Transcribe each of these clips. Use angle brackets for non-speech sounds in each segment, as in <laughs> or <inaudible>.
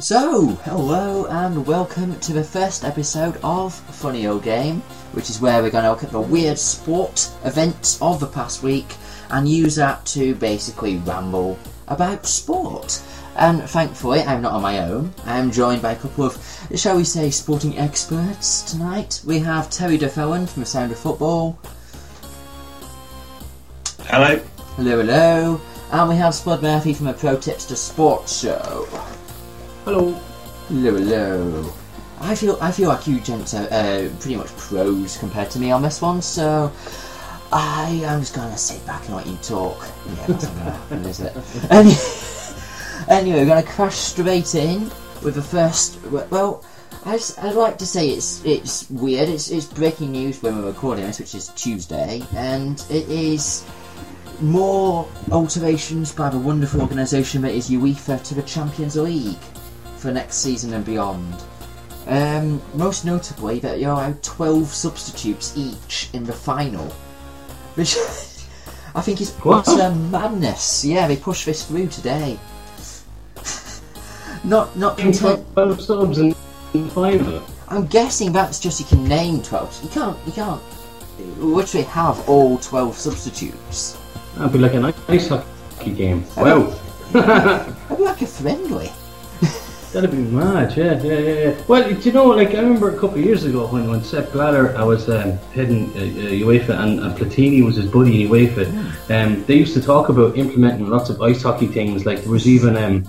So, hello and welcome to the first episode of Funny Old Game, which is where we're going to look at the weird sport events of the past week and use that to basically ramble about sport. And thankfully, I'm not on my own. I am joined by a couple of, shall we say, sporting experts tonight. We have Terry DeFellon from The Sound of Football. Hello. Hello, hello. And we have Spud Murphy from the Pro Tipster Sports Show. Hello. Hello, hello. I feel I feel like you gents are uh, pretty much pros compared to me on this one, so I am just gonna sit back and let you talk. Yeah, that's not gonna happen, is it? <laughs> Any, anyway, we're gonna crash straight in with the first. Well, just, I'd like to say it's it's weird. It's it's breaking news when we're recording this, which is Tuesday, and it is more alterations by the wonderful organisation that is UEFA to the Champions League for next season and beyond. Um, most notably, that you're allowed 12 substitutes each in the final. Which <laughs> I think is utter madness. Yeah, they pushed this through today. <laughs> not not content. Twelve subs and five. I'm guessing that's just you can name 12. You can't, you can't literally have all 12 substitutes. That'd be like an ice hockey game. Wow. That'd be like a friendly. <laughs> That'd be mad, yeah, yeah, yeah, yeah. Well, do you know, like, I remember a couple of years ago when, when Sepp Blatter, I was um, heading uh, uh, UEFA and, and Platini was his buddy in UEFA, um, they used to talk about implementing lots of ice hockey things. Like, there was even, um,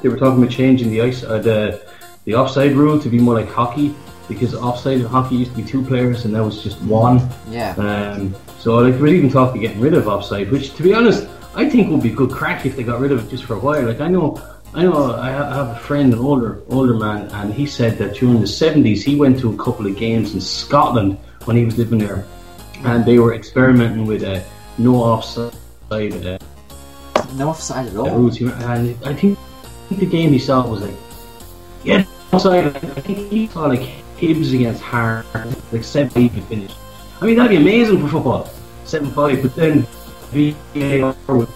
they were talking about changing the ice, uh, the, the offside rule to be more like hockey, because offside in hockey used to be two players and now it's just one. Yeah. Um, so like we're even talking getting rid of offside, which to be honest, I think would be good crack if they got rid of it just for a while. Like I know, I know, I have a friend, an older older man, and he said that during the seventies he went to a couple of games in Scotland when he was living there, and they were experimenting with a no offside uh, No offside at all. rules. And I think the game he saw was like, yeah, offside. I think he saw like Hibs against Hearts, like seven to finish. I mean that'd be amazing for football, seven five. But then VAR would,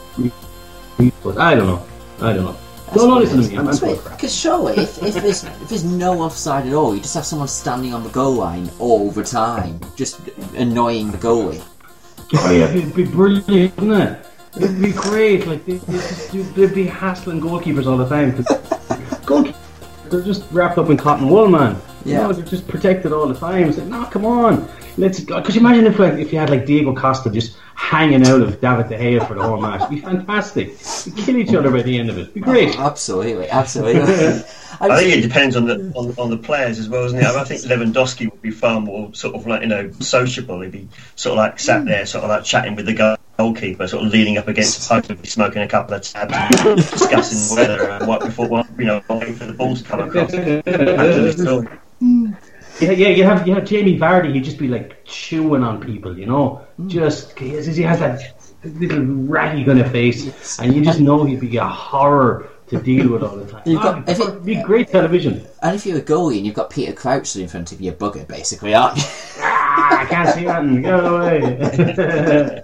but I don't know. I don't know. Don't know listen to me. I'm, I'm full of crap. Because surely, if, if, there's, if there's no offside at all, you just have someone standing on the goal line all the time, just annoying the goalie. Oh yeah, it'd be brilliant, wouldn't it? It'd be great. Like they, they just, they'd be hassling goalkeepers all the time. 'cause <laughs> goalkeepers, they're just wrapped up in cotton wool, man. You Yeah. know, they're just protected all the time. It's like, no, come on, let's. Could you imagine if like, if you had like Diego Costa just hanging out of David De Gea for the whole match? It'd be fantastic. We'd kill each other by the end of it. It'd be oh, great. Absolutely, absolutely. <laughs> I I think it depends on the on, on the players as well, doesn't it? I think Lewandowski would be far more sort of like you know sociable. He'd be sort of like sat hmm. there, sort of like chatting with the goalkeeper, sort of leaning up against the post, smoking a couple of tabs, <laughs> discussing whether and what before what you know waiting for the balls to come across. Absolutely. Yeah, yeah, you have you have Jamie Vardy. He'd just be like chewing on people, you know. Just he has, he has that little ratty kind of face, and you just know he'd be a horror to deal with all the time. You've got- Ah, if it- it'd be great television. and if you're a goalie and you've got Peter Crouch in front of you, bugger, basically, aren't you? Ah, I can't see that. Go away.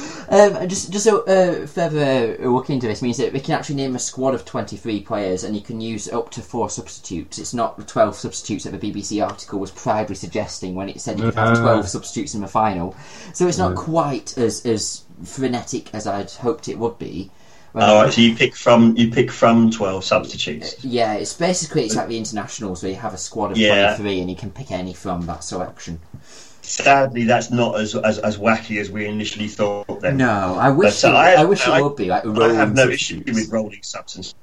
<laughs> <laughs> Um, just just a uh, further look into this means that we can actually name a squad of 23 players and you can use up to four substitutes. It's not the 12 substitutes that the BBC article was proudly suggesting when it said you could have Ah. 12 substitutes in the final. So it's not quite as, as frenetic as I'd hoped it would be. When- All right, so you pick from you pick from twelve substitutes. yeah, it's basically it's like the internationals where you have a squad of Yeah. 23 and you can pick any from that selection. Sadly, that's not as as, as wacky as we initially thought. Then No, I wish But, it, uh, I, I- wish I- it would be like I rolling have no issue with rolling subs and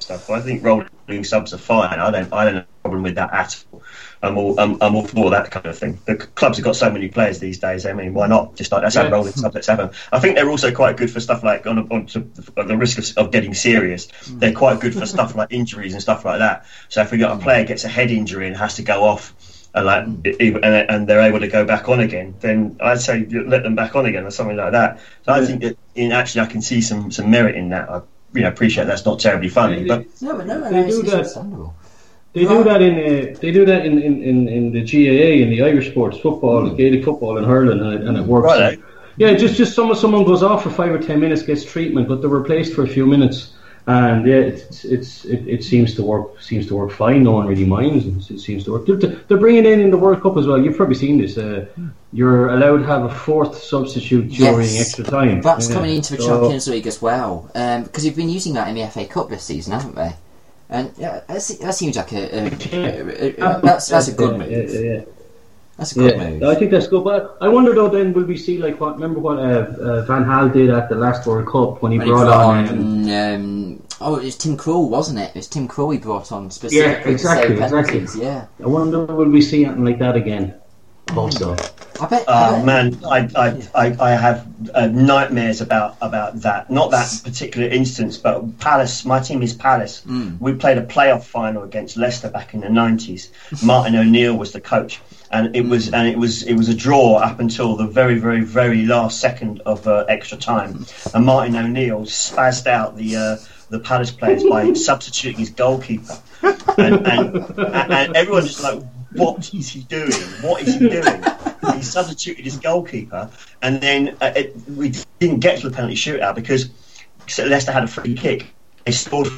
stuff. I think rolling subs are fine. I don't. I don't have a problem with that at all. I'm all. I'm, I'm all for that kind of thing. The clubs have got so many players these days. I mean, why not? Just like let's have rolling subs. Let's have them. I think they're also quite good for stuff like on, on to, at the risk of, of getting serious. They're quite good for stuff like injuries and stuff like that. So if we got a player gets a head injury and has to go off. And like, e- and, and they're able to go back on again. Then I'd say let them back on again or something like that. So I think that in actually I can see some some merit in that. I you know appreciate that's not terribly funny, but No, but no, no, They do that. They do that in uh, they do that in, in, in, in the GAA in the Irish sports football, Gaelic football in Ireland, and it, and it works. Righto. Yeah, just just someone someone goes off for five or ten minutes, gets treatment, but they're replaced for a few minutes, and yeah, it's it's it, it seems to work seems to work fine. No one really minds. It seems to work. They're, they're bringing in in the World Cup as well. You've probably seen this. Uh, you're allowed to have a fourth substitute during Yes. extra time. That's Yeah. coming into the So- Champions League as well, because you've been using that in the FA Cup this season, haven't they? And yeah, that, seems like a, a, a- a- that's that's a good move. Yeah, yeah, yeah. That's a good Yeah, move. I think that's good. But I wonder though, then will we see like what? Remember what uh, uh, Van Gaal did at the last World Cup when he When he brought, brought on? um, on, um, oh, it was Tim Krul, wasn't it? It was Tim Krul he brought on specifically Yeah, exactly, to save exactly. Yeah, I wonder will we see anything like that again? Also. so. I bet. Oh bet man, I, I, I, I have uh, nightmares about, about that. Not that particular instance, but Palace. My team is Palace. We played a playoff final against Leicester back in the nineties. <laughs> Martin O'Neill was the coach, and it was and it was it was a draw up until the very very very last second of uh, extra time. <laughs> And Martin O'Neill spazzed out the. Uh, the Palace players by <laughs> substituting his goalkeeper, and, and, and everyone just like, what is he doing? What is he doing? He substituted his goalkeeper, and then uh, it, we didn't get to the penalty shootout because Leicester had a free kick. They scored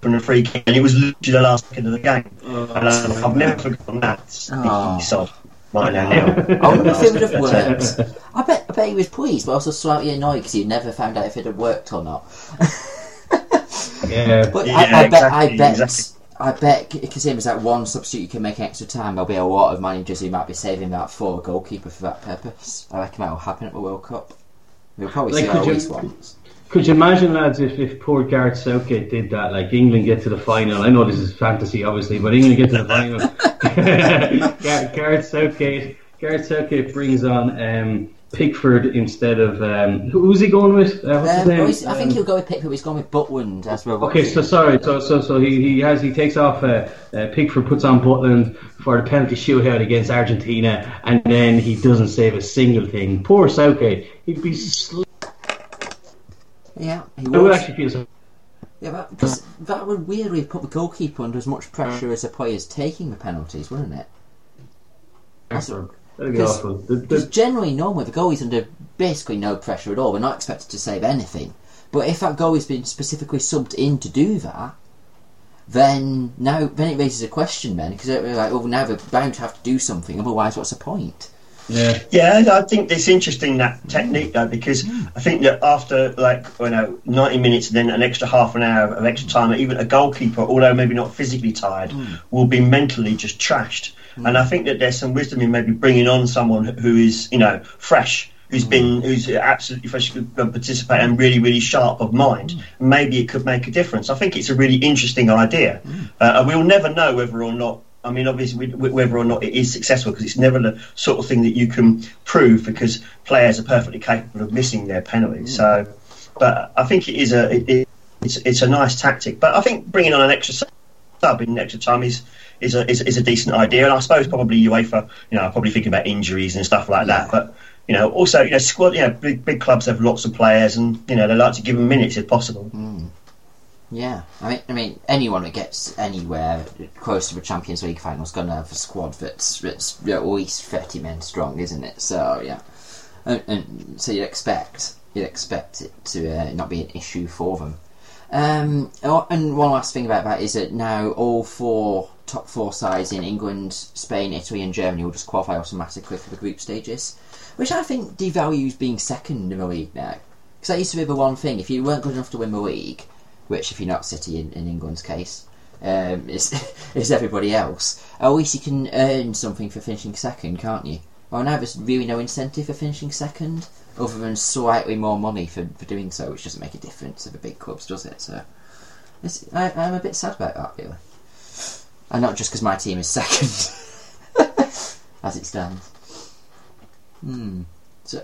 from a free kick, and it was literally the last second of the game. and uh, I've never forgotten that. Oh. Sod. Martin O'Neill. I wonder if it would have worked. <laughs> I bet, I bet he was pleased, but also slightly annoyed because he never found out if it had worked or not. <laughs> Yeah, But Yeah, I, I bet, I exactly, bet, exactly. I bet, because it was that one substitute you can make extra time. There'll be a lot of managers who might be saving that for a goalkeeper for that purpose. I reckon that will happen at the World Cup. We'll probably Like, see could our you- least ones. Could you imagine, lads, if, if poor Gareth Southgate did that? Like England get to the final. I know this is fantasy, obviously, but England get to the final. <laughs> Gareth Southgate. Gareth Southgate brings on um, Pickford instead of um, who- who's he going with? Uh, what's his Um, name? well, I think Um, he'll go with Pickford. He's gone with Butland as well. Okay, so sorry. So so so he, he has he takes off uh, uh, Pickford, puts on Butland for the penalty shootout against Argentina, and then he doesn't save a single thing. Poor Southgate. He'd be. Sl- yeah, he I would actually feel so. Yeah, because that would weirdly put the goalkeeper under as much pressure as the players taking the penalties, wouldn't it? That's- That'd be Because- awful. The, Because generally, normally the goalie's under basically no pressure at all. We're not expected to save anything. But if that goalie's been specifically subbed in to do that, then now then it raises a question. Then because like, well, now they're bound to have to do something. Otherwise, what's the point? Yeah. Yeah, I think it's interesting that technique though, because I think that after like you know ninety minutes and then an extra half an hour of extra time, even a goalkeeper, although maybe not physically tired, hmm. will be mentally just trashed. Hmm. And I think that there's some wisdom in maybe bringing on someone who is you know fresh. Who's hmm. been, who's absolutely fresh, who can participate and really, really sharp of mind. Maybe it could make a difference. I think it's a really interesting idea. Uh, and we'll never know whether or not I mean, obviously, whether or not it is successful, because it's never the sort of thing that you can prove, because players are perfectly capable of missing their penalties. So, but I think it is a it, it, it's it's a nice tactic. But I think bringing on an extra sub in extra time is is a is, is a decent idea. And I suppose probably UEFA, you know, are probably thinking about injuries and stuff like that. But you know, also you know, squad, you know, big big clubs have lots of players, and you know, they like to give them minutes if possible. Mm. Yeah, I mean, I mean, anyone that gets anywhere close to the Champions League final is going to have a squad that's that's at least thirty men strong, isn't it? So yeah, and, and so you'd expect you'd expect it to uh, not be an issue for them. Um, oh, and one last thing about that is that now all four top four sides in England, Spain, Italy, and Germany will just qualify automatically for the group stages, which I think devalues being second in the league now. Because that used to be the one thing: if you weren't good enough to win the league, which if you're not City in, in England's case, um, is <laughs> is everybody else. At least you can earn something for finishing second, can't you? Well, now there's really no incentive for finishing second, other than slightly more money for, for doing so, which doesn't make a difference to the big clubs, does it? So, I, I'm a bit sad about that, really. And not just because my team is <laughs> second, <laughs> as it stands. Hmm. So,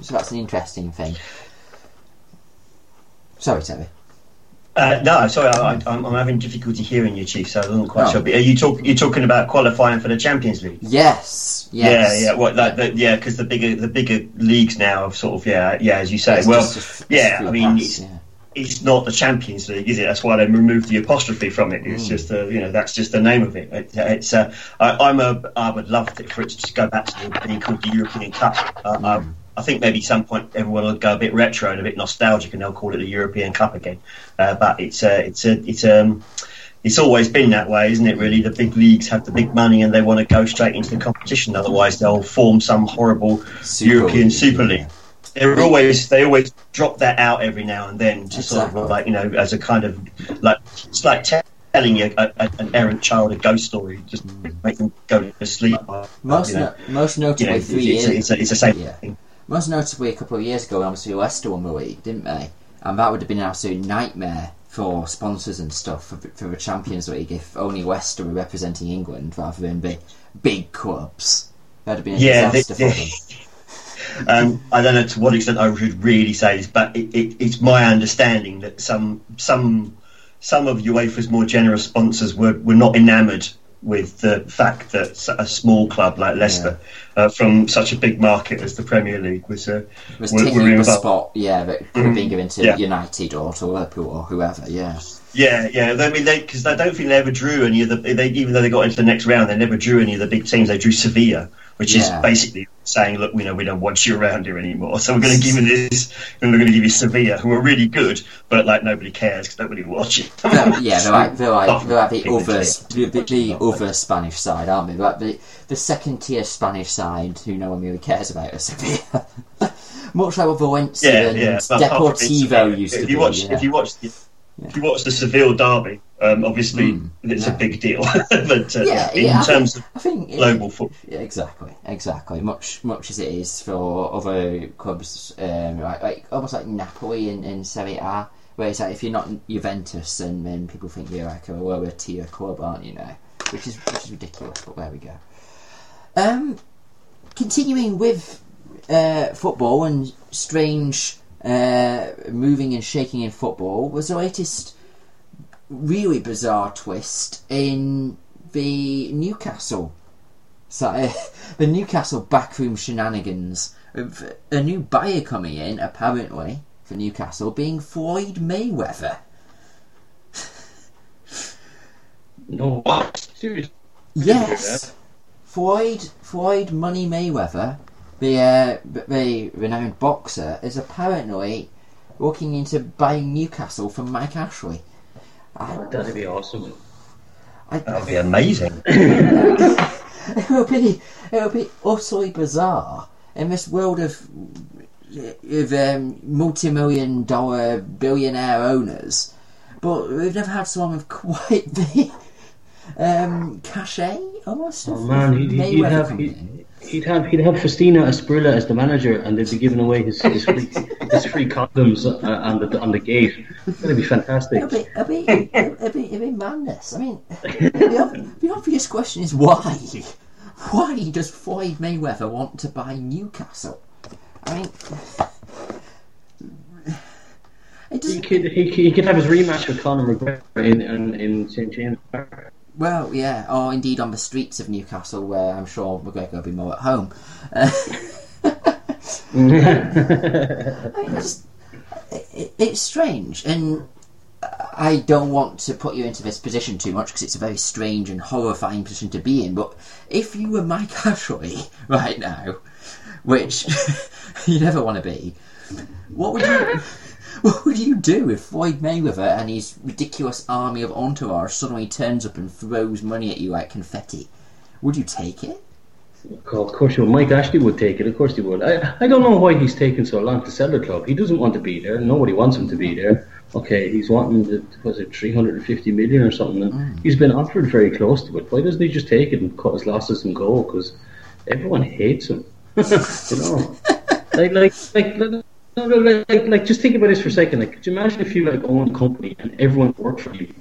so that's an interesting thing. Sorry, Terry. Uh, no, sorry, I, I'm, I'm having difficulty hearing you, Chief. So I wasn't quite Oh. sure. But are you talk, you talking about qualifying for the Champions League? Yes. Yes. Yeah, yeah, what, like, the, yeah, because the bigger the bigger leagues now have sort of yeah, yeah, as you say. It's well, just yeah, I mean, it's, yeah. it's not the Champions League, is it? That's why they removed the apostrophe from it. Mm. It's just uh, you know that's just the name of it. it it's uh, I, I'm a I would love it for it to just go back to being called the European Cup. Uh, Mm. I, think maybe some point everyone will go a bit retro and a bit nostalgic, and they'll call it the European Cup again. Uh, but it's a, it's a, it's um, it's always been that way, isn't it? Really, the big leagues have the big money and they want to go straight into the competition. Otherwise, they'll form some horrible Super European League, Super League. They're always they always drop that out every now and then to sort of like you know as a kind of like it's like telling you a, a, an errant child a ghost story, just make them go to sleep. Most, you know, no, most you know, notably, it's, three it's, years. it's, a, it's the same Yeah. thing. Most notably, a couple of years ago, obviously Leicester won the league, didn't they? And that would have been an absolute nightmare for sponsors and stuff for, for the Champions League if only Leicester were representing England rather than the big clubs. That'd have been a Yeah, disaster they- for them. <laughs> Um, I don't know to what extent I should really say this, but it, it, it's my understanding that some some some of UEFA's more generous sponsors were, were not enamoured with the fact that a small club like Leicester, uh, from such a big market as the Premier League, was uh, was were- taking the involved. spot, yeah, that could have been given to Yeah. United or to Liverpool or whoever, yeah. Yeah, yeah. I mean, because I don't think they ever drew any of the. They, even though they got into the next round, they never drew any of the big teams. They drew Sevilla, which Yeah. is basically saying, "Look, we know we don't want you around here anymore, so we're going to give you this, and we're going to give you Sevilla, who are really good, but like nobody cares because nobody watches." Yeah, they're like they're like, they're like the other team. the, the other Spanish side, aren't they? Like the the second tier Spanish side who no one really cares about Sevilla, <laughs> Much like what Valencia yeah, and yeah. Apart Deportivo used if to you be. watch, yeah. if you watch, the, if you watch the Seville derby, um, obviously Mm, it's yeah. a big deal. <laughs> but uh, yeah, in yeah, I terms think, of I think it- global football, Yeah, exactly, exactly. Much, much as it is for other clubs, um, like, like almost like Napoli and, and Serie A, where it's like if you're not Juventus, then, then people think you're like a lower tier club, aren't you? Now, which is which is ridiculous. But there we go. Um, continuing with uh, football and strange uh, moving and shaking in football was the latest really bizarre twist in the Newcastle so, uh, <laughs> the Newcastle backroom shenanigans of a new buyer coming in, apparently, for Newcastle, being Floyd Mayweather. No, what? Seriously? Yes! Floyd, Floyd Money Mayweather, the, uh, the renowned boxer, is apparently looking into buying Newcastle from Mike Ashley. I, That'd be awesome. I, that would be amazing. <laughs> it will be it will be utterly bizarre in this world of of um, multi-million dollar billionaire owners, but we've never had someone with quite <laughs> the um, cachet almost. Oh man, he'd, he'd, he'd have he'd, in. He'd have he'd have Faustino Asprilla as the manager, and they'd be giving away his his free, his free condoms uh, on the on the gate. That'd be fantastic. It'll be, it'll, be, it'll, be, it'll be madness. I mean, the, the obvious question is why? Why does Floyd Mayweather want to buy Newcastle? I mean, He could he, could- he could have his rematch with Conor McGregor in in, in St James Park. Well, yeah, or indeed on the streets of Newcastle, where I'm sure McGregor will be more at home. Uh, <laughs> I mean, it's, it, it's strange, and I don't want to put you into this position too much because it's a very strange and horrifying position to be in. But if you were Mike Ashley <laughs> right now, which <laughs> you never want to be, what would you? <laughs> What would you do if Floyd Mayweather and his ridiculous army of entourage suddenly turns up and throws money at you like confetti? Would you take it? Of course, you would. Mike Ashley would take it. Of course, he would. I, I don't know why he's taking so long to sell the club. He doesn't want to be there. Nobody wants him to be there. Okay, he's wanting the, was it 350 million or something? And He's been offered very close to it. Why doesn't he just take it and cut his losses and go? Because everyone hates him. <laughs> you know, like like like. like no, no, like, like, just think about this for a second. Like, could you imagine if you like owned a company and everyone worked for you,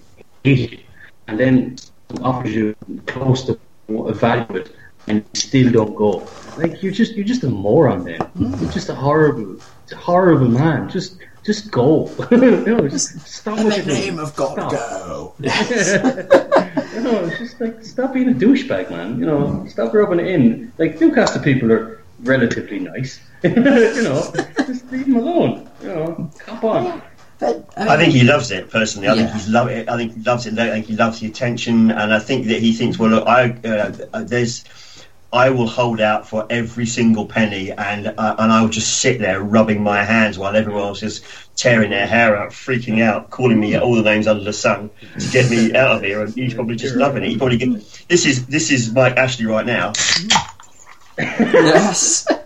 and then offers you close to a value it, and still don't go? Like, you're just you're just a moron. Then you're just a horrible, horrible man. Just just go. <laughs> know, just stop. In the you're doing. name of God, Stop. go! <laughs> It's just like stop being a douchebag, man. You know, stop rubbing it in. Like Newcastle people are relatively nice. <laughs> you know, just leave him alone. You know, cop on. But, I think he loves it personally. I Yeah. think he's love it. I think he loves it. I think he loves the attention, and I think that he thinks, well, look, I uh, uh, there's I will hold out for every single penny, and uh, and I'll just sit there rubbing my hands while everyone else is tearing their hair out, freaking out, calling me all the names under the sun to get me <laughs> out of here. And he's probably just loving it. He probably get, this is this is Mike Ashley right now. Yes. <laughs>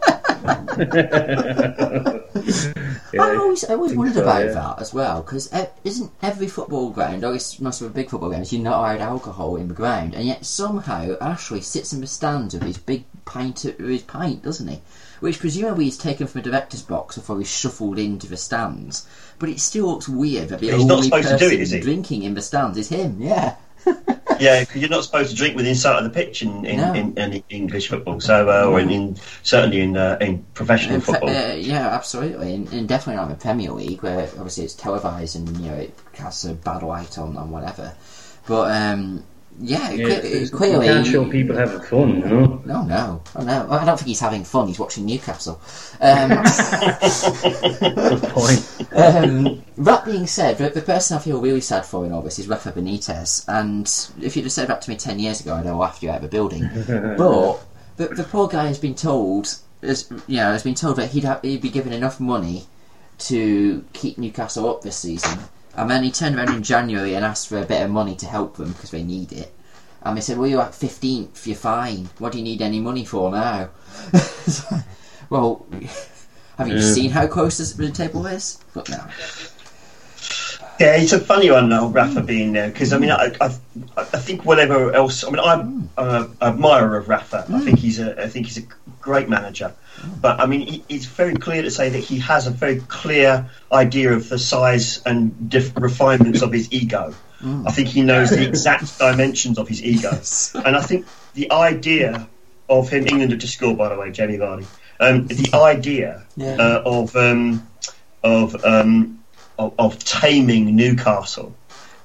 I always, I always wondered so, about yeah. that as well because isn't every football ground, or it's most of the big football grounds, you're not allowed alcohol in the ground, and yet somehow Ashley sits in the stands with his big pint, of his pint, doesn't he? Which presumably is taken from a director's box before he's shuffled into the stands. But it still looks weird that the He's not only person do it, is he? drinking in the stands is him. Yeah. <laughs> Yeah, 'cause you're not supposed to drink within sight of the pitch in in, No. in, in English football, so uh, or in, in certainly in uh, in professional football. uh, yeah, absolutely, and, and definitely not in the Premier League, where obviously it's televised and you know it casts a bad light on on whatever. But um, yeah, Yeah, it's- clearly, you can't show people having fun, know. no, no, oh no, I don't think he's having fun. He's watching Newcastle. Um, <laughs> Good point. um, that being said, the, the person I feel really sad for in all this is Rafa Benitez. And if you'd have said that to me 10 years ago, I'd have laughed you out of the building. <laughs> but the, the poor guy has been told, has, you know, has been told that he'd, have, he'd be given enough money to keep Newcastle up this season. Um, and then he turned around in January and asked for a bit of money to help them because they need it. And they said, well, you're at 15th, you're fine. What do you need any money for now? <laughs> Well, <laughs> have you Yeah. seen how close this, the table is? But no. Yeah, it's a funny one, though, Rafa being there because I mean, I, I, I think whatever else. I mean, I'm an admirer of Rafa. I mm. think he's a, I think he's a great manager. But I mean, it's very clear to say that he has a very clear idea of the size and diff- refinements of his ego. I think he knows the exact <laughs> dimensions of his ego, and I think the idea of him, England just scored, by the way, Jamie Vardy. Um, the idea Yeah. uh, of um, of um, of, of taming Newcastle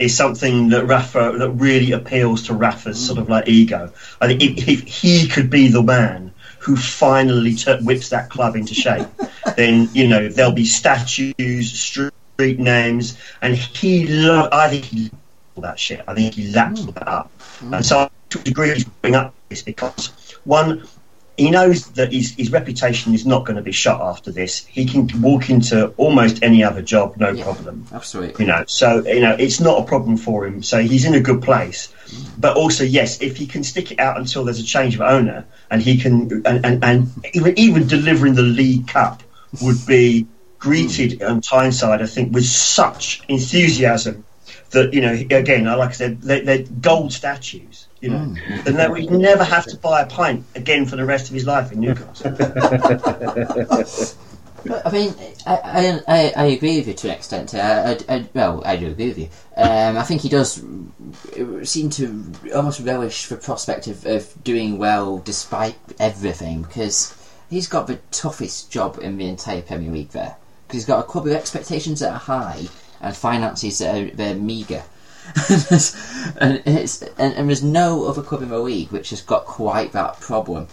is something that Rafa that really appeals to Rafa's sort of like ego. I think if, if he could be the man who finally t- whips that club into shape, <laughs> then you know there'll be statues, street names, and he. Lo- I think he all that shit. I think he laps all that up, hmm. and so to a degree he's bring up this because one he knows that his, his reputation is not going to be shot after this. He can walk into almost any other job, no Yeah. problem. Absolutely. You know, so you know it's not a problem for him. So he's in a good place. But also, yes, if he can stick it out until there's a change of owner, and he can, and, and, and even even delivering the League Cup would be greeted hmm. on Tyneside, I think, with such enthusiasm that you know, again, like I said, they're, they're gold statues. You know, and that he'd never have to buy a pint again for the rest of his life in Newcastle. <laughs> I mean, I, I, I, I agree with you to an extent. I, I, I, well, I do agree with you. Um, I think he does seem to almost relish the prospect of, of doing well despite everything because he's got the toughest job in the entire Premier League there. Because he's got a club with expectations that are high and finances that are they're meagre. <laughs> and, it's, and, and there's no other club in the league which has got quite that problem.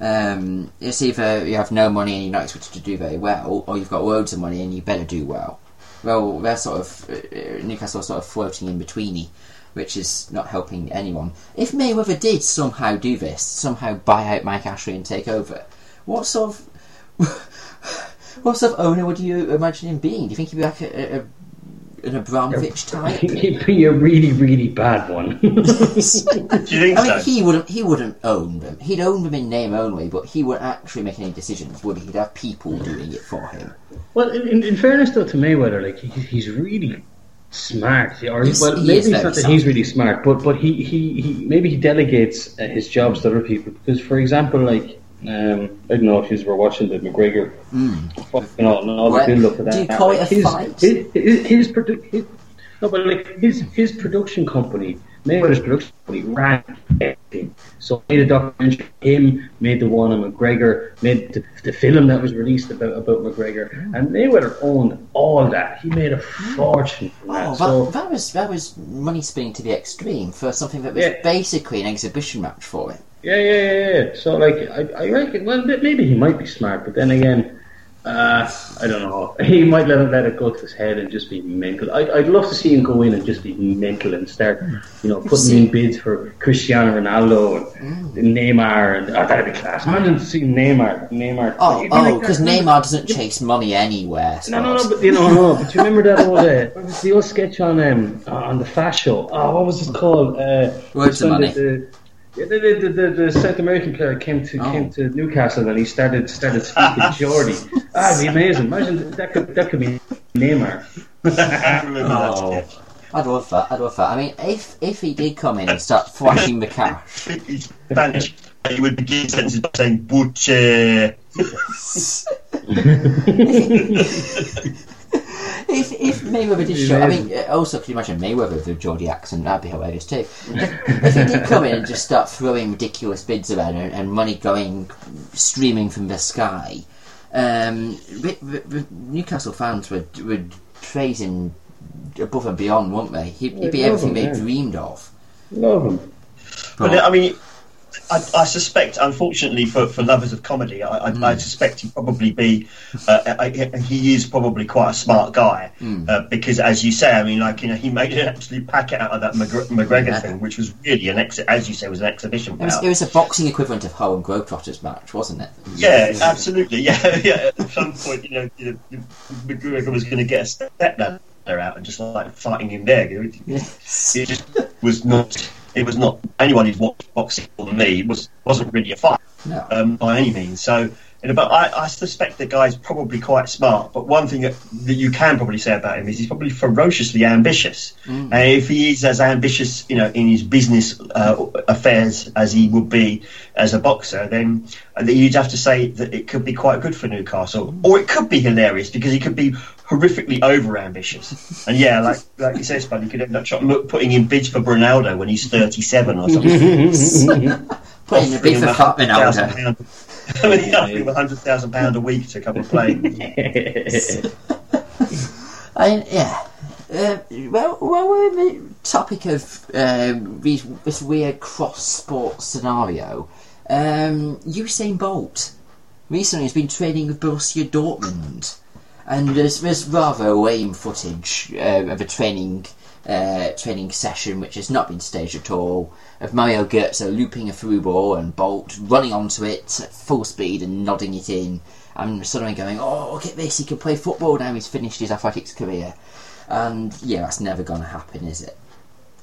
Um, it's either you have no money and you're not expected to do very well, or you've got loads of money and you better do well. Well, they're sort of uh, Newcastle are sort of floating in betweeny, which is not helping anyone. If Mayweather did somehow do this, somehow buy out Mike Ashley and take over, what sort of <laughs> what sort of owner would you imagine him being? Do you think he'd be like a, a, an Abramovich type? <laughs> He'd be a really, really bad one. <laughs> Do you think I mean, he wouldn't. He wouldn't own them. He'd own them in name only, but he wouldn't actually make any decisions. Would he? He'd have people doing it for him. well, in, in fairness though to Mayweather, like he, he's really smart. Or He's- well, maybe is it's very not that smart. he's really smart, but but he, he, he maybe he delegates uh, his jobs to other people. Because, for example, like um, I don't know if you were watching the McGregor, fucking all, and all Well, the build up that. do you call it a his, fight? His, his, his, produ- his, no, but like his his production company, Mayweather's production company, ran everything. So made a documentary, him made the one on McGregor, made the, the film that was released about about McGregor, and Mayweather owned all that. He made a fortune from that. Oh, that, so that was that was money spinning to the extreme for something that was Yeah. basically an exhibition match for him. Yeah, yeah, yeah, yeah. So like I, I reckon, well, maybe he might be smart, but then again. Uh, I don't know. <laughs> He might let it let it go to his head and just be mental. I, I'd love to see him go in and just be mental and start, you know, putting in bids for Cristiano Ronaldo and Neymar, and oh, that'd be class. Imagine seeing Neymar, Neymar. Oh, He'd like oh, that. because Neymar doesn't chase money anywhere. No, no, no, but you know, no, but you remember that <laughs> old, uh, what was the old sketch on um on the Fast Show? Oh, what was it called? Uh, Words of Money. The, the, the, the, the, the South American player came to Oh. came to Newcastle and he started started speaking <laughs> Geordie. Ah, it'd be amazing. Imagine that could that could be Neymar. I remember that, Oh. I'd love that. I'd love that. I mean, if if he did come in and start flashing the cash, <laughs> He's He would begin sentences by saying "buche." If if Mayweather did <laughs> show, I mean, uh, also can you imagine Mayweather with a Geordie accent? That'd be hilarious too. if he did come in and just start throwing ridiculous bids around and, and money going streaming from the sky, um, Newcastle fans would would praise him above and beyond, wouldn't they? He'd, he'd be Yeah, everything they yeah. dreamed of. Love him. But I mean, I, I suspect, unfortunately for, for lovers of comedy, I, I, I suspect he'd probably be. Uh, he is probably quite a smart guy uh, because, as you say, I mean, like you know, he made an absolute packet out of that McGre- McGregor Yeah. thing, which was really an ex- as you say, was an exhibition It was, it was a boxing equivalent of Harlem Globetrotters match, wasn't it? Yeah, absolutely. Yeah, <laughs> yeah. At some point, you know, you know McGregor was going to get a step out and just like fighting him there. It, Yes. <laughs> it just was not. It was not. Anyone who's watched boxing more than me was wasn't really a fight No. um, by any means. So, you know, but I, I suspect the guy's probably quite smart. But one thing that, that you can probably say about him is he's probably ferociously ambitious. And if he is as ambitious, you know, in his business uh, affairs as he would be as a boxer, then uh, you'd have to say that it could be quite good for Newcastle, or it could be hilarious because he could be horrifically over ambitious. And yeah, like like you said, Spud, he could end up try- putting in bids for Ronaldo when he's thirty-seven or something. <laughs> Putting the beef of Fat Ronaldo. £100,000. I mean, he a hundred thousand pound a week to come and play. <laughs> I, yeah. Uh, well, well, we're in the topic of um, these, this weird cross-sport scenario. Um, Usain Bolt recently has been training with Borussia Dortmund, and there's, there's rather lame footage uh, of a training uh, training session which has not been staged at all. Of Mario Götze looping a through ball and Bolt running onto it at full speed and nodding it in, and suddenly going, "Oh, look at this! He can play football now. He's finished his athletics career." And yeah, that's never going to happen, is it?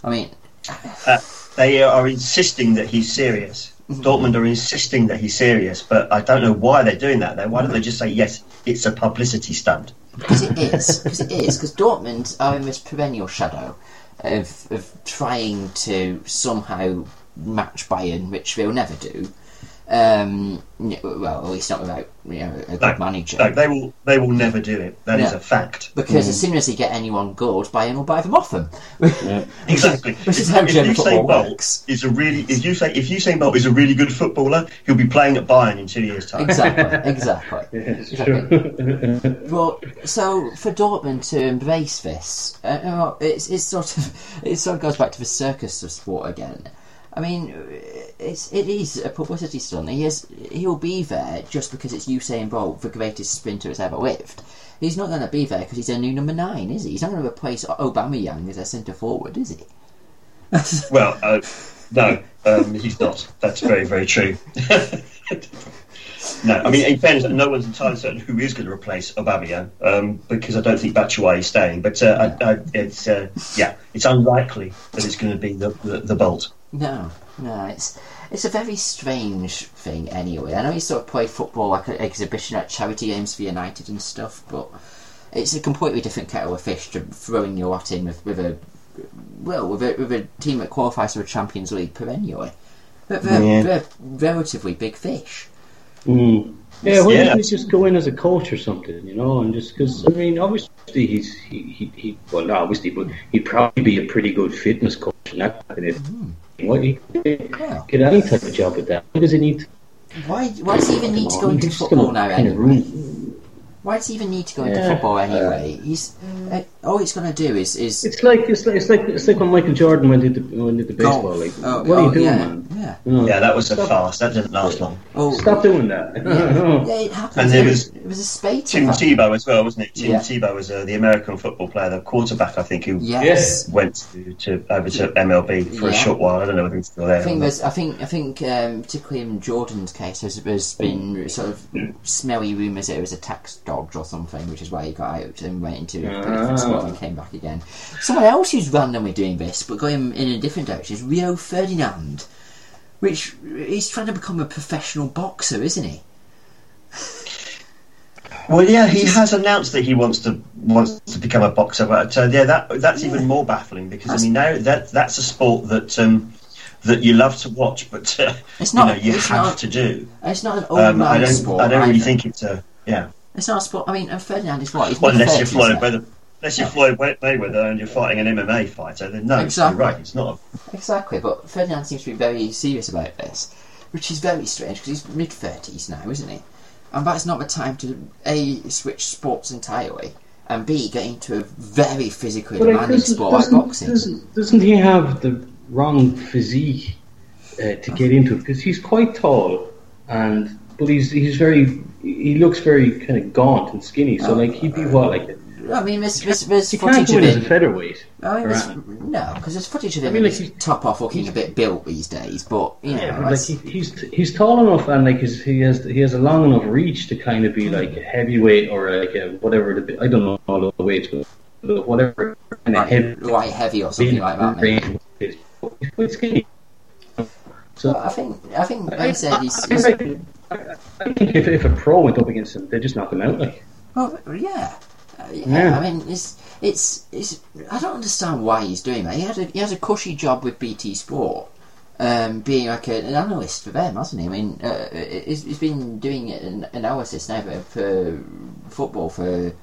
I mean, <sighs> Uh, they are insisting that he's serious. Dortmund are insisting that he's serious, but I don't know why they're doing that. Though, why don't they just say yes? It's a publicity stunt. because it is, because it is, because Dortmund are in this perennial shadow of of trying to somehow match Bayern, which they'll never do. Um, well, at least not without you know a good No, manager. No, they will. They will never do it. That is Yeah. a fact. Because as soon as they get anyone good, Bayern will buy them off them. Exactly. <laughs> Which is If- how if German Usain football Bolt works. Is a really if you say if Usain Bolt is a really good footballer, he'll be playing at Bayern in two years' time. Exactly, <laughs> exactly. It's Exactly. true. <laughs> Well, so for Dortmund to embrace this, uh, it's, it's sort of it sort of goes back to the circus of sport again. I mean, it's it is a publicity stunt. He is he'll be there just because it's Usain Bolt, the greatest sprinter that's ever lived. He's not going to be there because he's a new number nine, is he? He's not going to replace Aubameyang as a centre forward, is he? <laughs> Well, uh, no, um, he's not. That's very, very true. <laughs> no, I mean, in fairness, no one's entirely certain who is going to replace Aubameyang um, because I don't think Batshuayi is staying. But uh, I, I, it's uh, yeah, it's unlikely that it's going to be the, the, the Bolt. No, no, it's it's a very strange thing anyway. I know he sort of played football like an exhibition at charity games for United and stuff, but it's a completely different kettle of fish to throwing your lot in with, with a well with a, with a team that qualifies for a Champions League perennially. But they're, Yeah. they're relatively big fish. Mm. Yeah, why Yeah. don't he just go in as a coach or something, you know? And just because, I mean, obviously he's he, he, he well, not obviously, but he'd probably be a pretty good fitness coach and that kind of thing. Why he Yeah. get any type of job with that? Why does he need? To, Why why does he even need to go into football now anyway? Ruin- Why does he even need to go into football anyway? He's uh, all he's going to do is is It's like it's like it's like it's like when Michael Jordan went into went into baseball. golf. Like, Oh, what are oh, you doing, yeah, man? Yeah. You Yeah, that was a stop, farce. That didn't last long. Oh, Stop doing that. Yeah, <laughs> it happens. And there was it was a spate. Tim of. Tebow as well, wasn't it? Tim Yeah. Tebow was uh, the American football player, the quarterback, I think, who Yes. went to, to over to MLB for a short while. I don't know whether he's still there. I think there's, I think, I think, um, particularly in Jordan's case, there's, there's been sort of smelly rumours that it was a tax dodge or something, which is why he got out and went into a different Ah. squad and came back again. Someone else who's randomly doing this, but going in a different direction, is Rio Ferdinand, which he's trying to become a professional boxer, isn't he? <laughs> Well, yeah, he has announced that he wants to wants to become a boxer, but uh, yeah, that that's even more baffling because I mean, now that that's a sport that um, that you love to watch, but uh, It's you not- know you it's have not- to do. It's not an old Um, man I don't, sport. I don't really either. think it's a yeah. It's not a sport. I mean, and Ferdinand is what? He's Well, unless you're mid-thirties Floyd. Mayweather, unless you're Floyd May- Mayweather and you're fighting an MMA fighter, then no, Exactly. you're right. It's not. Exactly, but Ferdinand seems to be very serious about this, which is very strange because he's mid thirties now, isn't he? And that's not the time to a switch sports entirely, and b get into a very physically But demanding doesn't, sport like doesn't, boxing. doesn't, doesn't he have the wrong physique uh, to get into it? Because he's quite tall, and but he's he's very he looks very kind of gaunt and skinny. So Oh, like he'd be what like I mean, there's, there's, there's he can't footage of in as a him. featherweight. Oh, I mean, there's, no, because there's footage of him mean, like, his he- top off looking a he's- bit built these days, but you know, Yeah, but like he, he's he's tall enough and like his, he has he has a long enough reach to kind of be hmm. like a heavyweight or like a whatever the I don't know all the weights, but whatever kind of heavy light heavy or something like that. Maybe. He's quite skinny. So But I think, I think, like I said, he's, I, he's I think if, if a pro went up against him, they'd just knock him out. Like, Well, yeah. Uh, yeah, Yeah. I mean, it's, it's, it's. I don't understand why he's doing that. He had a, he has a cushy job with BT Sport, um, being like a, an analyst for them, hasn't he? I mean, uh, he's, he's been doing an analysis now for, for football for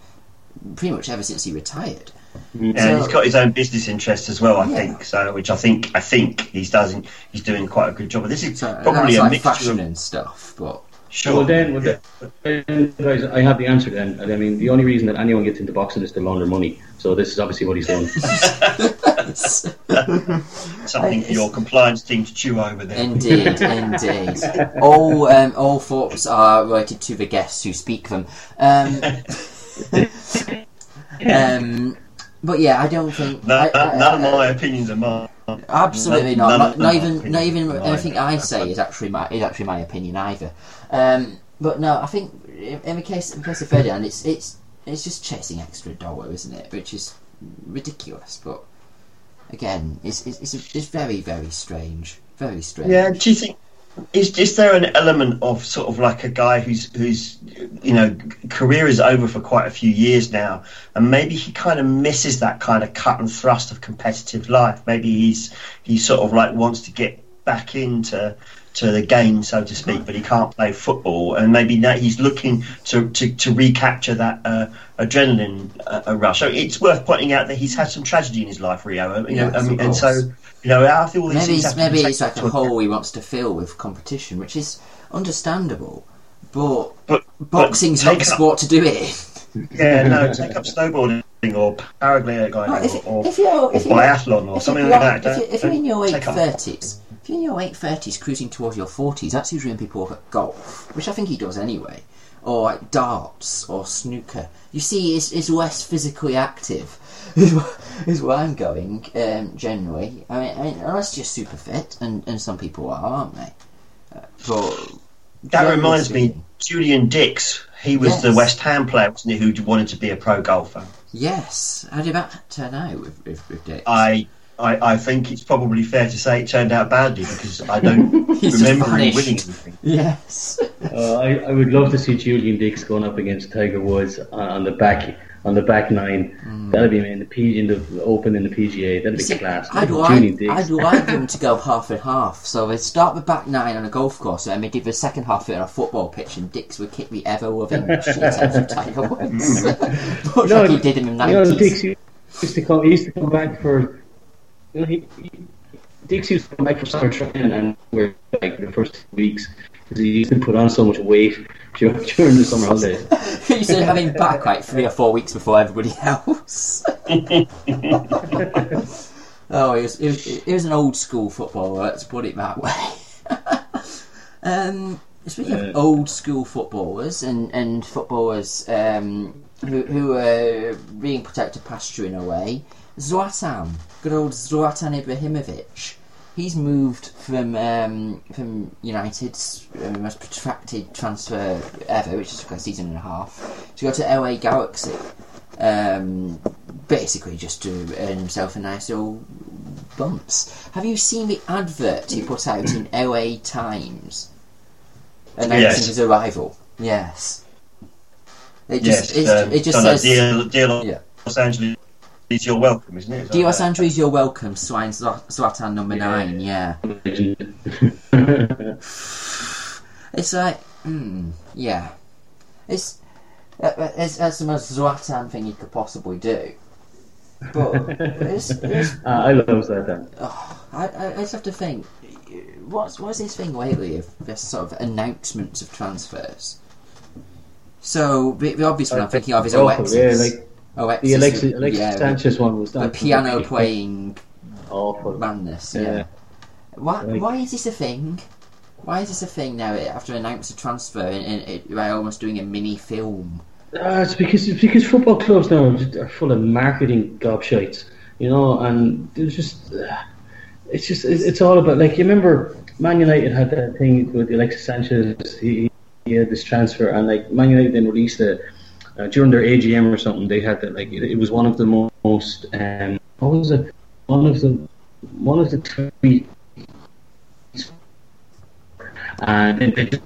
pretty much ever since he retired. Yeah, So- he's got his own business interests as well. I Yeah. think so, which I think I think he's doing he's doing quite a good job. But this is So probably a like mixture fashion of and stuff, but sure. well, then, well, yeah. then, guys, I have the answer. Then, I mean, the only reason that anyone gets into boxing is to launder money. So this is obviously what he's doing. <laughs> something for your compliance team to chew over there. Indeed, indeed. <laughs> All um, all thoughts are related to the guests who speak them. Um, <laughs> um, but yeah, I don't think. No- I, I, none of my opinions are mine. Absolutely none- not. none Not, of not even not even opinions. anything I say is actually my is actually my opinion either. Um, but no, I think in, in the case in the case of Ferdinand, it's it's it's just chasing extra dollar, isn't it? Which is ridiculous. But again, it's it's it's, it's very very strange. Very strange. Yeah, do you think is is there an element of sort of like a guy who's who's you know career is over for quite a few years now, and maybe he kind of misses that kind of cut and thrust of competitive life. Maybe he's he sort of like wants to get back into to the game, so to speak, but he can't play football, and maybe now he's looking to to, to recapture that uh, adrenaline uh, rush. So it's worth pointing out that he's had some tragedy in his life, Rio. You know, Yes, I mean, and so. You know, after all these Maybe things it's, have to be maybe it's like a hole he wants to fill with competition, which is understandable. But But, boxing's but not the sport to do it. Yeah, no, <laughs> take up snowboarding or paragliding No, if, or, or, if you're, or if you're, biathlon or something like that. If, you, if you're in your late thirties, if you're in your late thirties, cruising towards your forties, that's usually when people look at golf, which I think he does anyway, or like darts or snooker. You see, is is less physically active. Is where- is where I'm going um, generally. I mean, I mean, unless you're super fit, and, and some people are, aren't they? Uh, but That generally reminds me, Julian Dicks. He was the West Ham player, wasn't he, who wanted to be a pro golfer. Yes, how did that turn out with with, with Dicks? I, I, I think it's probably fair to say it turned out badly because I don't <laughs> remember him winning anything. yes. Uh, I, I would love to see Julian Dicks going up against Tiger Woods on, on the back on the back nine. Mm. That'd be in the P in the Open in the PGA. That'd be See, class. I'd like, I'd like them to go <laughs> half and half. So they start the back nine on a golf course, and they do the second half of it on a football pitch, and Dicks would kick the ever loving <laughs> shit out of Tiger <laughs> Woods. Much like he did in the you know, Dicks used to come. He used to come back for. You know, he, he, Dixie was coming back from summer training, and we're like the first two weeks because he used to put on so much weight <laughs> during, during the summer holidays. he used to have him back like three or four weeks before everybody <laughs> else. <laughs> oh, he was, he was, he was an old school footballer. Let's put it that way. um, speaking Yeah. of old school footballers and and footballers um, who who are being protected out to pasture in a way, Zlatan, good old Zlatan Ibrahimovic. He's moved from um, from United's uh, most protracted transfer ever, which is a season and a half, to go to LA Galaxy. Um, basically, just to earn himself a nice little bumps. Have you seen the advert he put out in LA Times announcing Yes. his arrival? Yes. It just, yes, um, it just says. dear, dear Los Yeah. Angeles, you're welcome, isn't it? Is Dios that? Andres, you're welcome. Swine Zlatan number Yeah. nine. Yeah, <laughs> it's like, mm, yeah, it's uh, uh, it's, it's the most Zlatan thing you could possibly do. But it's, it's, <laughs> Ah, I love that. oh, I, I I just have to think, what's what's this thing lately of this sort of announcements of transfers? So the, the obvious one I'm thinking of is Awful, Alexis. Yeah, like Alexis, the Alexis, Alexis yeah, Sanchez one was done. the piano playing awful. madness. Yeah. Yeah. Why, Like- why is this a thing? Why is this a thing now? After announce a transfer and, and it, by almost doing a mini film. Uh, it's because it's because football clubs now are, full of marketing gobshites, you know, and there's just uh, it's just it's, it's all about like you remember Man United had that thing with Alexis Sanchez. He, he had this transfer, and like Man United then released a uh, during their AGM or something. They had that like it, it was one of the mo- most um, what was it? One of the one of the tweets, and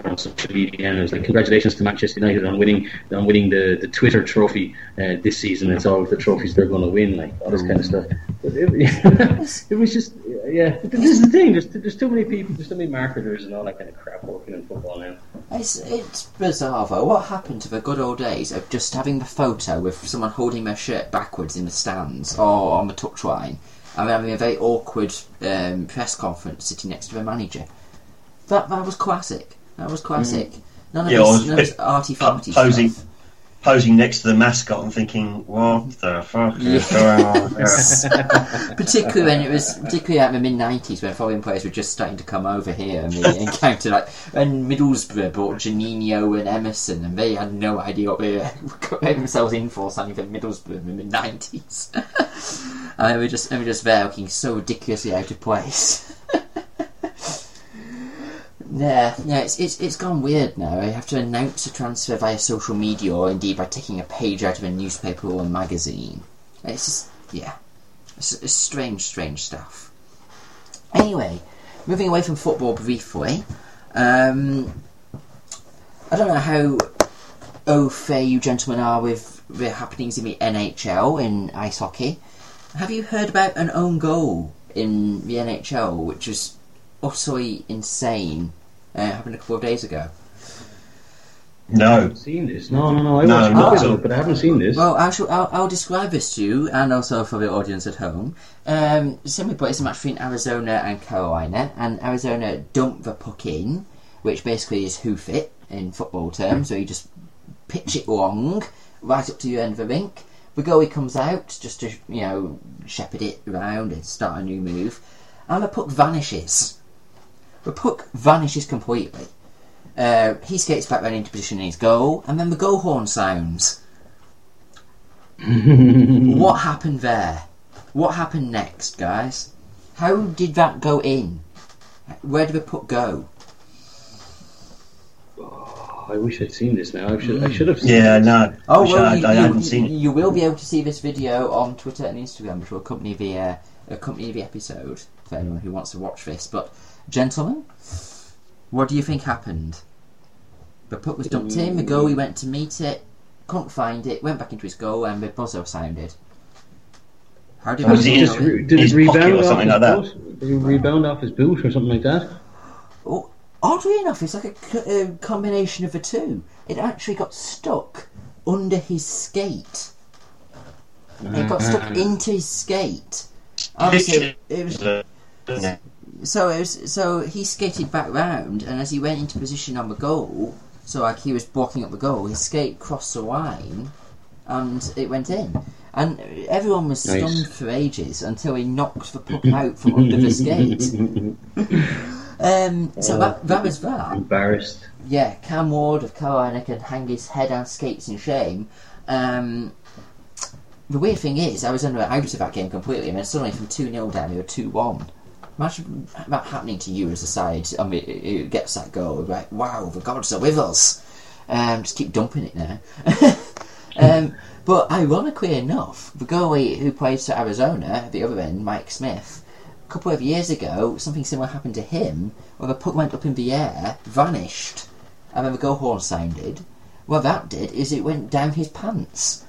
on social media and it was like congratulations to Manchester United on winning on winning the, the Twitter trophy uh, this season. It's all the trophies they're going to win, like all this kind of stuff. It, <laughs> it was just yeah. This is the thing. There's there's too many people. There's too many marketers and all that kind of crap working in football now. It's, it's bizarre though. What happened to the good old days of just having the photo with someone holding their shirt backwards in the stands or on the touchline and having a very awkward um, press conference sitting next to the manager? That that was classic. That was classic. Mm. None of Yeah, this, or none of this <laughs> arty farty posing- stuff. Posing next to the mascot and thinking, what the fuck is going on here? <laughs> <laughs> particularly when it was particularly at the mid nineties when foreign players were just starting to come over here and they encountered like when Middlesbrough brought Juninho and Emerson and they had no idea what they were getting themselves in for signing for Middlesbrough in the mid nineties. and they were just they were just there looking so ridiculously out of place. Yeah, yeah, it's, it's it's gone weird now. I have to announce a transfer via social media or indeed by taking a page out of a newspaper or a magazine. It's just, yeah, it's, it's strange, strange stuff. Anyway, moving away from football briefly, um, I don't know how au fait you gentlemen are with the happenings in the NHL in ice hockey. Have you heard about an own goal in the NHL, which is utterly insane? Uh, it happened a couple of days ago. I No. haven't seen this. No, no, no. I No, watched not clips at all. it, but I haven't seen this. Well, I'll, I'll, I'll describe this to you and also for the audience at home. Um, simply put, it's a match between Arizona and Carolina, and Arizona dump the puck in, which basically is hoof it in football terms, so you just pitch it long right up to your end of the rink. The goalie comes out just to, you know, shepherd it around and start a new move, and the puck vanishes. The puck vanishes completely. Uh, he skates back round into position in his goal, and then the goal horn sounds. <laughs> what happened there? What happened next, guys? How did that go in? Where did the puck go? Oh, I wish I'd seen this now. I should. I should have. Seen Yeah, this. no. Oh Wish well, I, you, I you- hadn't seen it. you will be able to see this video on Twitter and Instagram, which will accompany the uh, accompany the episode for anyone who wants to watch this. But, gentlemen, what do you think happened? The puck was dumped in. The goalie went to meet it, couldn't find it, went back into his goal, and the buzzer sounded. How did Was Was he just go? re- did his it rebound or off something his like that? boot? Did it rebound off his boot or something like that? Oh, oddly enough, it's like a co- uh, combination of the two. It actually got stuck under his skate. It got stuck Uh, into his skate. Obviously, it was. So it was, so he skated back round, and as he went into position on the goal, so like he was blocking up the goal, his skate crossed the line, and it went in. And everyone was Nice. stunned for ages until he knocked the puck out from under the skate. <laughs> Um, so that, that was that. Embarrassed. Yeah, Cam Ward of Carolina can hang his head and skates in shame. Um, the weird thing is, I was under out of that game completely, and then suddenly from 2 0 down, we were 2 1. Imagine that happening to you as a side. I mean, it gets that goal, like, wow, the gods are with us. Um, just keep dumping it now. <laughs> um, but ironically enough, the goalie who plays for Arizona the other end, Mike Smith, a couple of years ago, something similar happened to him, where the puck went up in the air, vanished, and then the goal horn sounded. What that did is it went down his pants.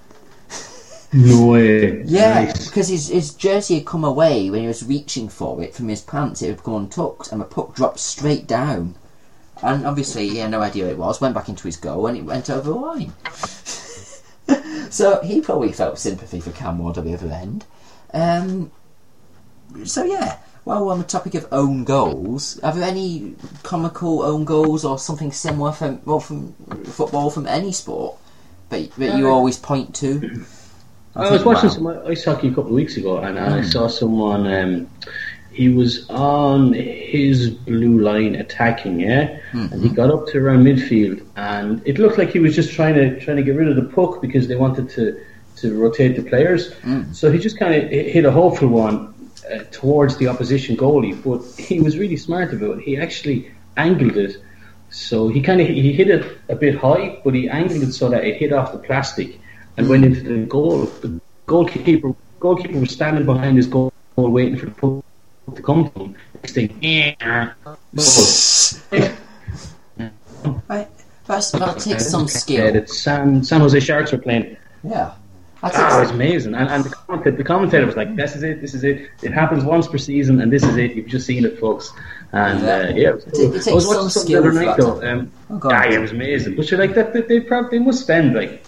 No way. Yeah, Nice. because his, his jersey had come away when he was reaching for it from his pants. It had gone untucked, and the puck dropped straight down. And obviously, he had no idea it was. Went back into his goal, and it went over the line. <laughs> so he probably felt sympathy for Cam Ward at the other end. Um, so yeah, while we're on the topic of own goals, are there any comical own goals or something similar from well from football from any sport that, that you Uh, always point to? I was watching wow. some ice hockey a couple of weeks ago, and I Hmm. saw someone. Um, he was on his blue line attacking, yeah, Hmm. and he got up to around midfield, and it looked like he was just trying to trying to get rid of the puck because they wanted to to rotate the players. Hmm. So he just kind of hit a hopeful one uh, towards the opposition goalie, but he was really smart about it. He actually angled it. So he kind of he hit it a bit high, but he angled it so that it hit off the plastic and went into the goal. The goalkeeper goalkeeper was standing behind his goal, waiting for the puck to come to him. Next thing, yeah, <laughs> Right. That's, that takes some yeah, skill. that San San Jose Sharks were playing. Yeah. That Ah, it was amazing, and, and the, commentator, the commentator was like, "This is it, this is it. It happens once per season, and this is it. You've just seen it, folks." And Yeah. uh, yeah, it was It- cool. it takes I was some watching something skill the other night though. Um, Oh, God. ah, yeah, it was amazing. But you're like that, they, they probably they must spend like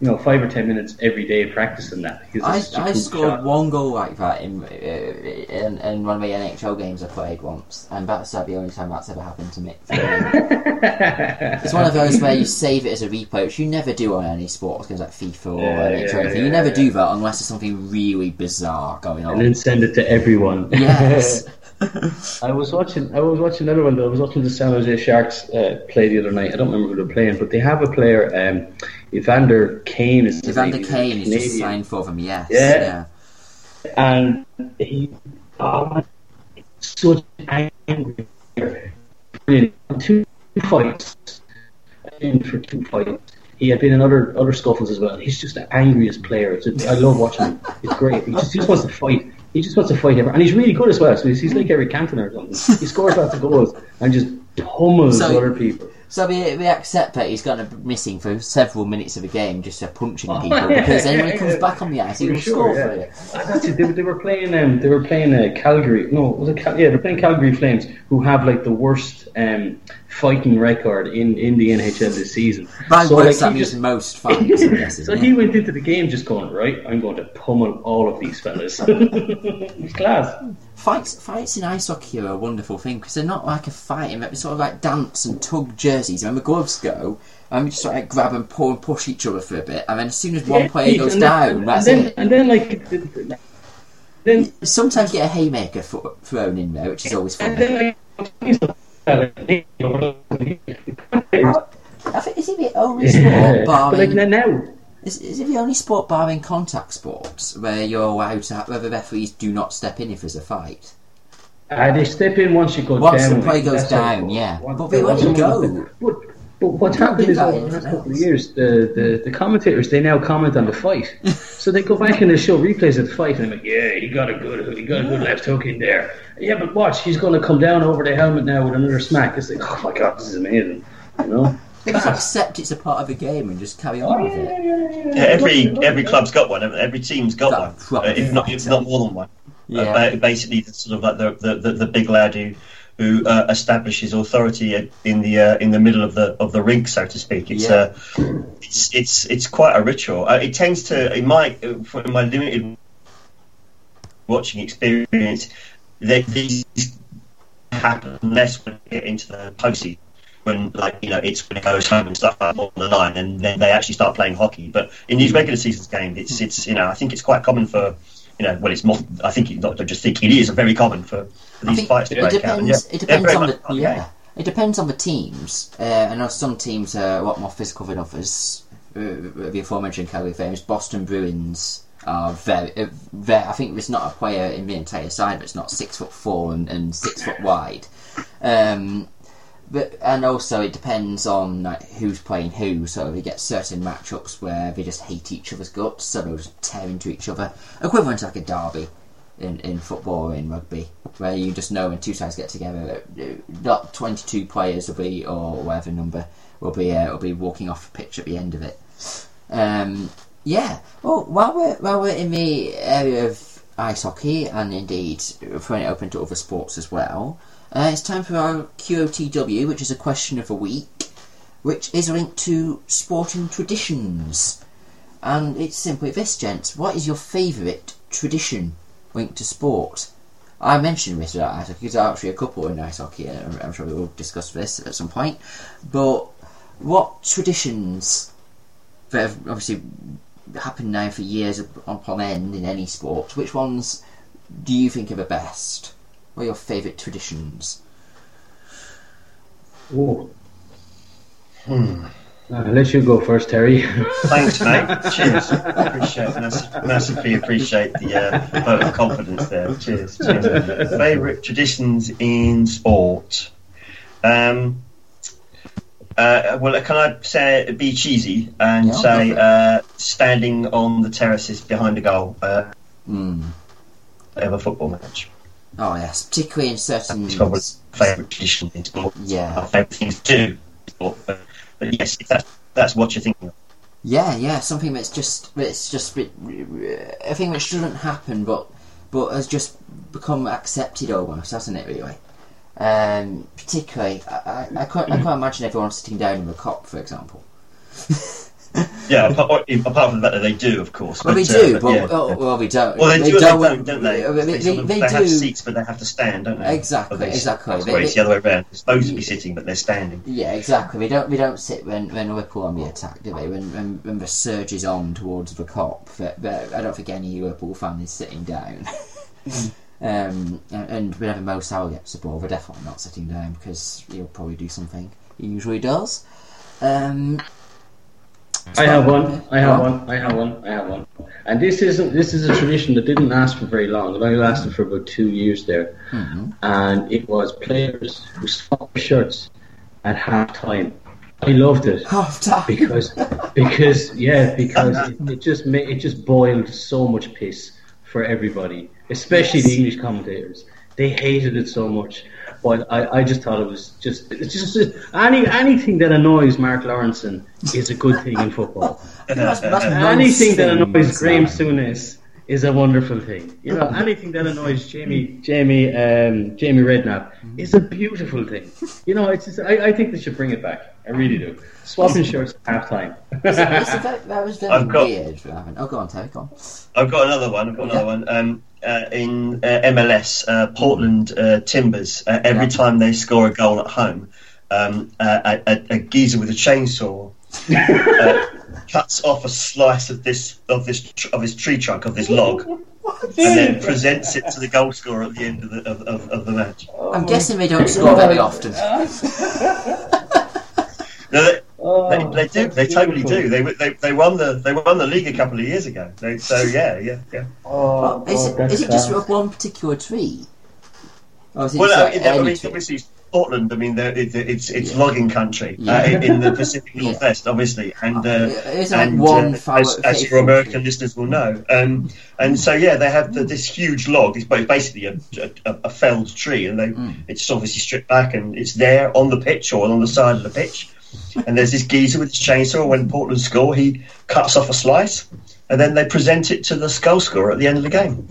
you know five or ten minutes every day practicing that. I, it's such a I scored shot. one goal like that in, uh, in in one of the NHL games I played once, and that's uh, the only time that's ever happened to me. <laughs> it's one of those where you save it as a replay, which you never do on any sport, games like FIFA or Yeah, NHL or anything. You yeah, never yeah. do that unless there's something really bizarre going on. and then send it to everyone. yes. <laughs> <laughs> I was watching. I was watching another one. Though. I was watching the San Jose Sharks uh, play the other night. I don't remember who they're playing, but they have a player. Um, Evander Kane is Evander Kane is just signed for them, yes. Yeah. and he oh, such an angry player. Two fights, in for two fights. He had been in other other scuffles as well. He's just the angriest player. I love watching him. It's great. He just, he just wants to fight. He just wants to fight everyone, and he's really good as well. So he's, he's like Eric Cantona or something. He scores lots of goals and just pummels So- other people. So we, we accept that he's going to be missing for several minutes of the game just for punching Oh, people yeah, because then when he comes yeah. back on the ice, he will sure, score yeah. for you. That's it. They, were- they were playing. Um, they were playing uh, Calgary. No, was it? Cal- yeah, they're playing Calgary Flames, who have like the worst um, fighting record in, in the NHL this season. By So, words, like, that he just- most fans, I guess, so isn't he went into the game just going right. I'm going to pummel all of these fellas. <laughs> it's class. Fights, fights in ice hockey are a wonderful thing because they're not like a fight, they're sort of like dance and tug jerseys. When the gloves go, and we just sort of like grab and pull and push each other for a bit, and then as soon as one Yeah, player goes and down, that's and then, it. And then like. Then Sometimes you get a haymaker thrown in there, which is always fun. then like. I think is it the only Yeah. sport But like now, is, is it the only sport barring contact sports where you're allowed to have, where the referees do not step in if there's a fight? Uh, they step in once you go Once down. the play goes down, yeah. once- But they once let someone- go. But, but what's happened is over in the last couple of years, the, the, the commentators they now comment on the fight. <laughs> so they go back and they show replays of the fight, and they're like, "Yeah, he got a good, he got a good left hook in there. Yeah, but watch, he's going to come down over the helmet now with another smack. It's like, oh my god, this is amazing. You know? They just accept it's a part of the game and just carry on with it. Yeah, every every club's got one. Every team's got That one, proper uh, if not if not more than one. Yeah. Uh, ba- basically, the sort of like the the, the, the big lad who who uh, establishes authority in the uh, in the middle of the of the rink, so to speak. It's Yeah. uh, it's it's it's quite a ritual. Uh, it tends to, in my uh, in my limited watching experience, they, these happen less when you get into the postseason. When like you know it's when it goes home and stuff like on the line, and then they actually start playing hockey. But in these regular seasons games, it's it's you know I think it's quite common for you know well it's more I think not I just think it is very common for, for these fights to break depends. out. Yeah, it depends on the part the yeah. game. It depends on the teams. Uh, I know some teams are a lot more physical than others. Uh, the aforementioned Calgary Flames, Boston Bruins are very, uh, very. I think there's not a player in the entire side that's not six foot four and, and six foot wide. Um, but and also it depends on like, who's playing who. So we get certain matchups where they just hate each other's guts, so they'll just tear into each other. Equivalent to like a derby in, in football or in rugby, where you just know when two sides get together, uh, not 22 players will be, or whatever number, will be uh, will be walking off the pitch at the end of it. Um, yeah. Well, while we're while we're in the area of ice hockey and indeed throwing it open to other sports as well, uh, it's time for our QOTW, which is a question of the week, which is linked to sporting traditions. And it's simply this, gents. What is your favourite tradition linked to sport? I mentioned this about ice hockey because there are actually a couple in ice hockey, and I'm- sure we will discuss this at some point. But what traditions that have obviously happened now for years upon end in any sport, which ones do you think are the best? What are your favourite traditions? Oh. Uh, I'll let you go first, Terry. <laughs> Thanks, mate. Cheers. Appreciate massively appreciate the uh, vote of confidence there. Cheers. Cheers. Favorite traditions in sport. Um, uh, well, can I say be cheesy and Yeah, say go for it. uh, standing on the terraces behind a goal uh, Mm. of a football match? Oh yes, particularly in certain. It's probably favourite tradition in sport. Yeah. Favourite thing to do. But, but yes, if that's that's what you're thinking. of. Yeah, yeah, something that's just it's just a thing which shouldn't happen, but but has just become accepted almost, hasn't it? Really. Um, particularly, I, I, I can't I can't imagine everyone sitting down in the Kop, for example. <laughs> <laughs> Yeah, apart, apart from the fact that they do, of course. Well, we uh, do, but yeah. oh, well, we don't. Well, they, do, don't, they don't, don't they? They, They, they, of- they they have seats, but they have to stand, don't they? Exactly, they- exactly. That's They- it's they- the other way around. They're supposed to be sitting, but they're standing. Yeah, exactly. We don't. They don't sit when when Liverpool on the attack, do they? When when, when the surge is on towards the Kop, that, that- I don't think any Liverpool fan is sitting down. <laughs> um, and, and whenever Mo Salah gets the ball, they're definitely not sitting down because he'll probably do something he usually does. Um, I have one. I have one. I have one. I have one. And this isn't. This is a tradition that didn't last for very long. It only lasted for about two years there, mhm. and it was players who swapped shirts at half time. I loved it Half time. because because yeah because it, it just made, it just boiled so much piss for everybody, especially the English commentators. They hated it so much. But I, I just thought it was just it's just any anything that annoys Mark Lawrenson is a good thing in football. <laughs> That's- that's anything that annoys Graeme man. Souness is a wonderful thing. You know, anything that annoys Jamie Jamie um, Jamie Redknapp is a beautiful thing. You know, it's just, I, I think they should bring it back. I really do. Swapping shirts at half time. It's a <laughs> that was very I've got- weird. Oh, go on, Terry. Go on. I've got another one. I've got another one. Um, uh, in uh, MLS, uh, Portland uh, Timbers. Uh, every Yeah. time they score a goal at home, um, uh, a, a, a geezer with a chainsaw uh, <laughs> cuts off a slice of this of this tr- of his tree trunk of this log, <laughs> and then presents it to the goal scorer at the end of the of, of, of the match. I'm guessing they don't score very often. <laughs> No, they, Oh, they, they do. They totally do. They, they they won the they won the league a couple of years ago. They, so <laughs> yeah, yeah, yeah. Oh, Is oh, it, it just class. one particular tree? Or is it Well, just no, like I any mean, tree? obviously Portland. I mean, they're- it, it's it's Yeah. logging country uh, Yeah. in the <laughs> Pacific Yeah. Northwest, obviously, and uh, Is it like and one uh, foul- as, as faithful your American listeners will know. Um, and so yeah, they have the, this huge log. It's basically a, a, a felled tree, and they Mm. it's obviously stripped back, and it's there on the pitch or on the side of the pitch. And there's this geezer with his chainsaw. When Portland score, he cuts off a slice, and then they present it to the skull scorer at the end of the game.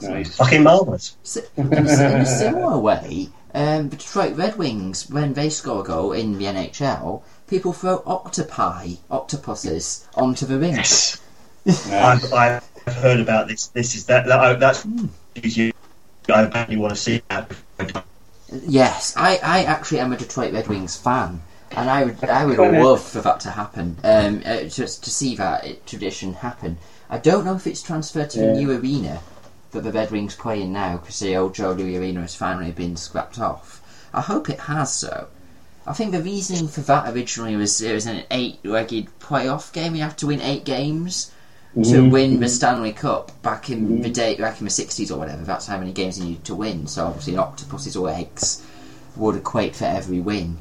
Nice. Fucking marvelous. S- In a, in a similar way, um, the Detroit Red Wings, when they score a goal in the NHL, people throw octopi, octopuses, onto the ring. <laughs> I've, I've heard about this. This is that. that oh, that's you I badly want to see that. Yes, I, I actually am a Detroit Red Wings fan, and I would I would love for that to happen. Um, uh, just to see that tradition happen. I don't know if it's transferred to the new arena that the Red Wings play in now because the old Joe Louis Arena has finally been scrapped off. I hope it has so. I think the reasoning for that originally was it was an eight-legged playoff game. You have to win eight games to Mhm. win the Stanley Cup back in the day, back in the sixties or whatever. That's how many games you need to win. So obviously, an octopus's legs would equate for every win.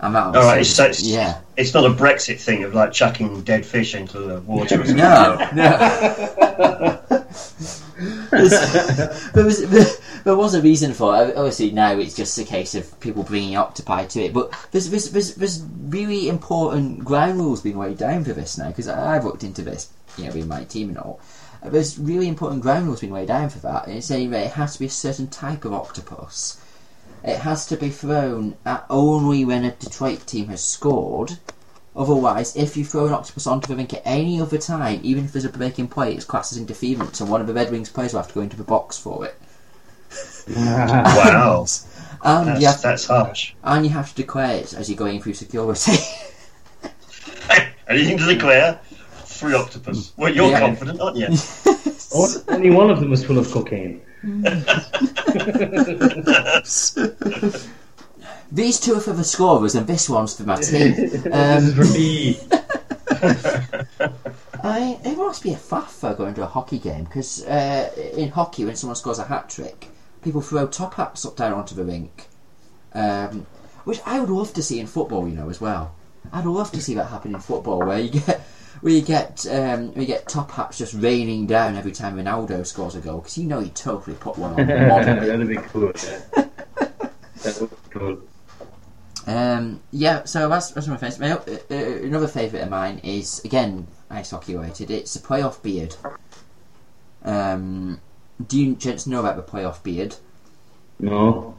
And that All right, it's, so it's, yeah. it's not a Brexit thing of like chucking dead fish into the water. or. <laughs> No, no. <laughs> <laughs> There, was, there was a reason for it. Obviously, now it's just a case of people bringing octopi to it. But there's, there's, there's, there's really important ground rules being laid down for this now because I've looked into this, you know, with my team and all. Uh, there's really important ground rules being laid down for that. And it's saying that it has to be a certain type of octopus. It has to be thrown at only when a Detroit team has scored. Otherwise, if you throw an octopus onto the rink at any other time, even if there's a breaking play, it's classed as interference, and one of the Red Wings players will have to go into the box for it. <laughs> Wow, <laughs> And that's, you have, that's harsh. and you have to declare it as you're going through security. <laughs> Anything to declare? Three octopus. Well, you're Yeah. confident, aren't you? <laughs> Only one of them was full of cocaine. <laughs> These two are for the scorers, and this one's for my team. <laughs> this Um, is for me. I, it must be a faff though going to a hockey game because uh, in hockey, when someone scores a hat trick, people throw top hats up down onto the rink, um, which I would love to see in football, you know, as well. I'd love to see that happen in football, where you get where you get um, where you get top hats just raining down every time Ronaldo scores a goal because you know he totally put one on. <laughs> model. That'd be cool. Yeah. That would be cool. Um, yeah, so that's, that's my favourite. My, uh, uh, another favourite of mine is again ice hockey related. It's the playoff beard. Um, do you gents know about the playoff beard? No.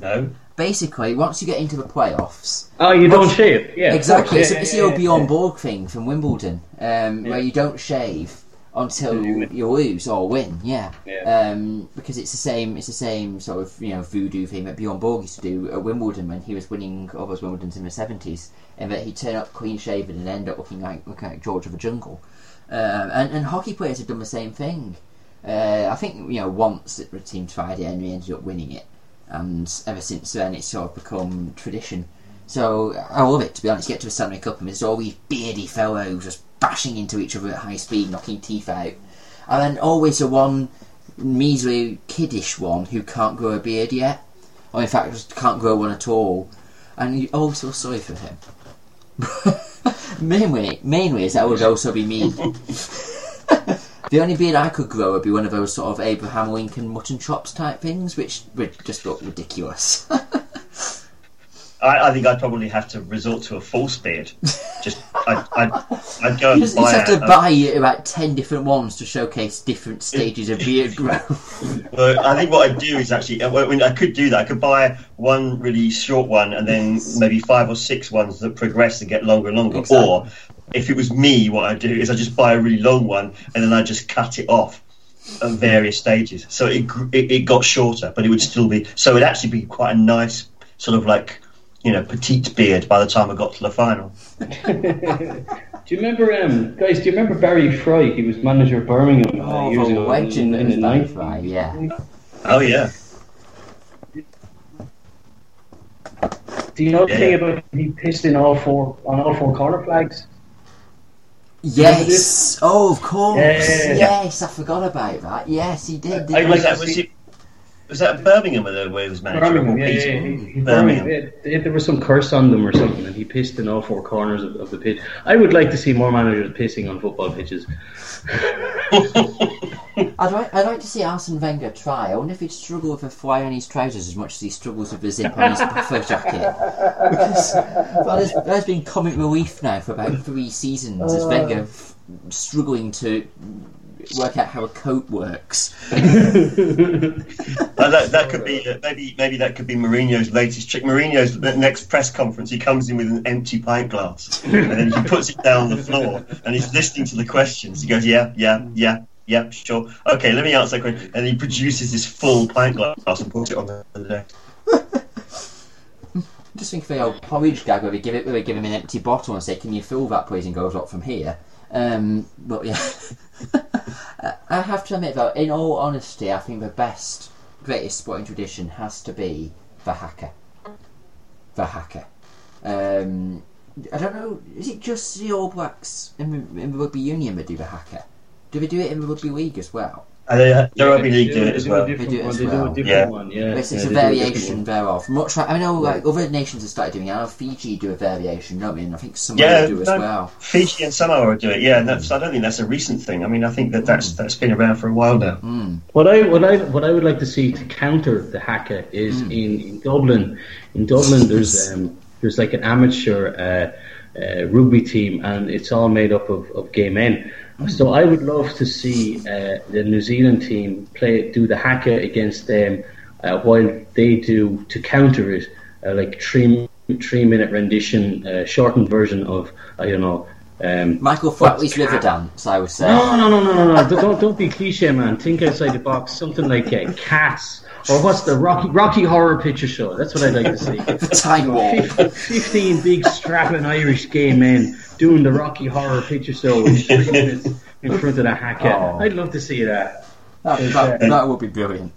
No. Basically, once you get into the playoffs, Oh, you don't shave? Yeah. exactly, it's, yeah, it's yeah, the yeah, old Bjorn. Borg thing from Wimbledon, um, where you don't shave until Until you lose or win. Yeah. Yeah. Um, because it's the same, it's the same sort of you know voodoo thing that Bjorn Borg used to do at Wimbledon when he was winning all those Wimbledons in the seventies, and that he'd turn up clean shaven and end up looking like looking like George of the Jungle. Um, and, and hockey players have done the same thing. Uh, I think you know once the team tried it and we ended up winning it, and ever since then it's sort of become tradition. So I love it to be honest. Get to a Stanley Cup and there's all these beardy fellows just bashing into each other at high speed, knocking teeth out, and then always the one measly kiddish one who can't grow a beard yet, or in fact just can't grow one at all, and you always feel sorry for him. <laughs> mainly, mainly is that would also be me. <laughs> the only beard I could grow would be one of those sort of Abraham Lincoln mutton chops type things, which would just look ridiculous. <laughs> I, I think I'd probably have to resort to a false beard. Just, I'd, I'd, I'd go you and just, you buy just have to a- buy about ten different ones to showcase different stages of beard <laughs> growth. Well, I think what I'd do is actually, uh, I, mean, I could do that. I could buy one really short one and then maybe five or six ones that progress and get longer and longer. Exactly. Or if it was me, what I'd do is I just buy a really long one and then I just cut it off at various stages. So it, it it got shorter, but it would still be. So it'd actually be quite a nice sort of like you know petite beard by the time I got to the final. <laughs> <laughs> Do you remember, um, guys? Do you remember Barry Fry? He was manager of Birmingham uh, Oh, years ago legend in, in the of Barry 90s. Fry, yeah. Oh yeah, Do you know the Yeah. thing about he pissed in all four on all four corner flags? Yes. Oh, of course. Yeah. Yes, I forgot about that. Yes, he did. I didn't he? was that was it? Was that Birmingham where the- where he was manager? Birmingham, Or yeah, yeah, yeah. He, he, Birmingham. Birmingham. yeah, there was some curse on them or something, and he pissed in all four corners of, of the pitch. I would like to see more managers pissing on football pitches. <laughs> I'd like, I'd like to see Arsene Wenger try. I wonder if he'd struggle with a fly on his trousers as much as he struggles with the zip on his <laughs> puffer jacket. Because that has, that has been comic relief now for about three seasons. Is uh. Wenger f- struggling to work out how a coat works? <laughs> Uh, that, that could be uh, maybe maybe that could be Mourinho's latest trick. Mourinho's next press conference, he comes in with an empty pint glass and then he puts it down on the floor and he's listening to the questions. He goes, "Yeah, yeah, yeah, Yep, sure. Okay, let me answer that question. And he produces this full pint glass and puts it on the deck. Just think of the old porridge gag where they give it, where we give him an empty bottle and say, "Can you fill that, please?" and goes up from here. Um, but yeah, <laughs> I have to admit though, in all honesty, I think the best, greatest sporting tradition has to be the haka. The haka. Um, I don't know. Is it just the All Blacks in the, in the rugby union that do the haka? Do they do it in the rugby league as well? And they, the Yeah, rugby they league do it as well. They do it as well. a different Yeah. one, yeah. It's, it's yeah, a they do different variation one. thereof. Much like I know, like other nations have started doing it. I know Fiji do a variation, don't they? And I think some Yeah, do as no, well. Fiji and Samoa do it. Yeah, and that's, I don't think that's a recent thing. I mean, I think that that's that's been around for a while now. Mm. What I what I what I would like to see to counter the haka is Hmm. in, in Dublin. In Dublin, there's <laughs> um, there's like an amateur uh, uh, rugby team, and it's all made up of, of gay men. So I would love to see uh, the New Zealand team play do the haka against them, uh, while they do to counter it, uh, like three three minute rendition, uh, shortened version of I don't know. Um, Michael Flatley's Riverdance, I would say. no, no, no, no, no, no. Don't, don't be cliche, man. Think outside the box. Something like uh, Cats. Or what's the Rocky Rocky Horror Picture Show? That's what I'd like to see. <laughs> The Time Warp. Fifteen big strapping Irish gay men doing the Rocky Horror Picture Show in <laughs> three minutes in front of the haka. Oh. I'd love to see that. That, that, that would be brilliant.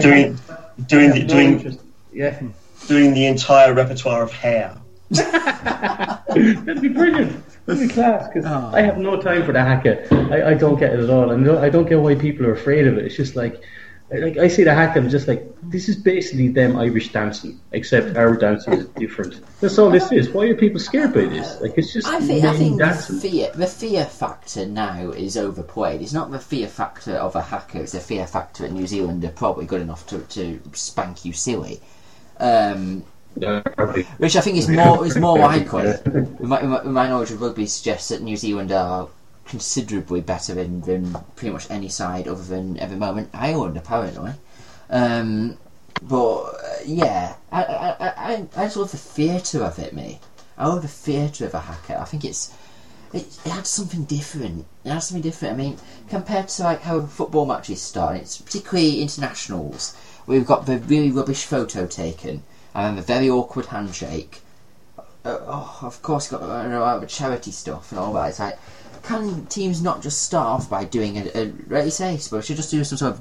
Doing doing the, doing. Yeah, doing the entire repertoire of hair. <laughs> that'd be brilliant. That'd be class. 'cause Oh. I have no time for the haka. I, I don't get it at all. I don't, I don't get why people are afraid of it. It's just like, like I see the haka. I'm just like, this is basically them Irish dancing, except our dancing is different. That's all this is. Why are people scared by this? Like it's just I think I men think the fear the fear factor now is overplayed. It's not the fear factor of a haka. It's the fear factor that New Zealand are probably good enough to, to spank you silly. Um, which I think is more is more <laughs> likely. My, my, my knowledge of rugby suggests that New Zealand are considerably better than, than pretty much any side other than at the moment Ireland apparently. Um, but uh, yeah, I, I, I, I- just love the theatre of it, me. I love the theatre of a haka. I think it's it, it something different. It adds something different. I mean, compared to like how football matches start, it's particularly internationals. We've got the really rubbish photo taken and the very awkward handshake. Uh, oh, of course, got uh, you know, the charity stuff and all that. It's like, can teams not just start off by doing a, a like you say, suppose should just do some sort of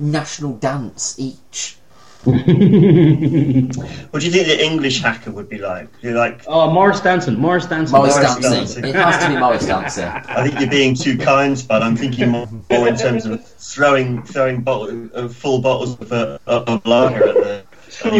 national dance each? <laughs> What do you think the English haka would be like? Do you like? Oh, Morris dancing, Morris dancing. Morris Morris dancing. dancing. It has to be Morris dancing. <laughs> I think you're being too kind, but I'm thinking more, more in terms of throwing throwing bottle, uh, full bottles of, uh, of lager at the. I- I-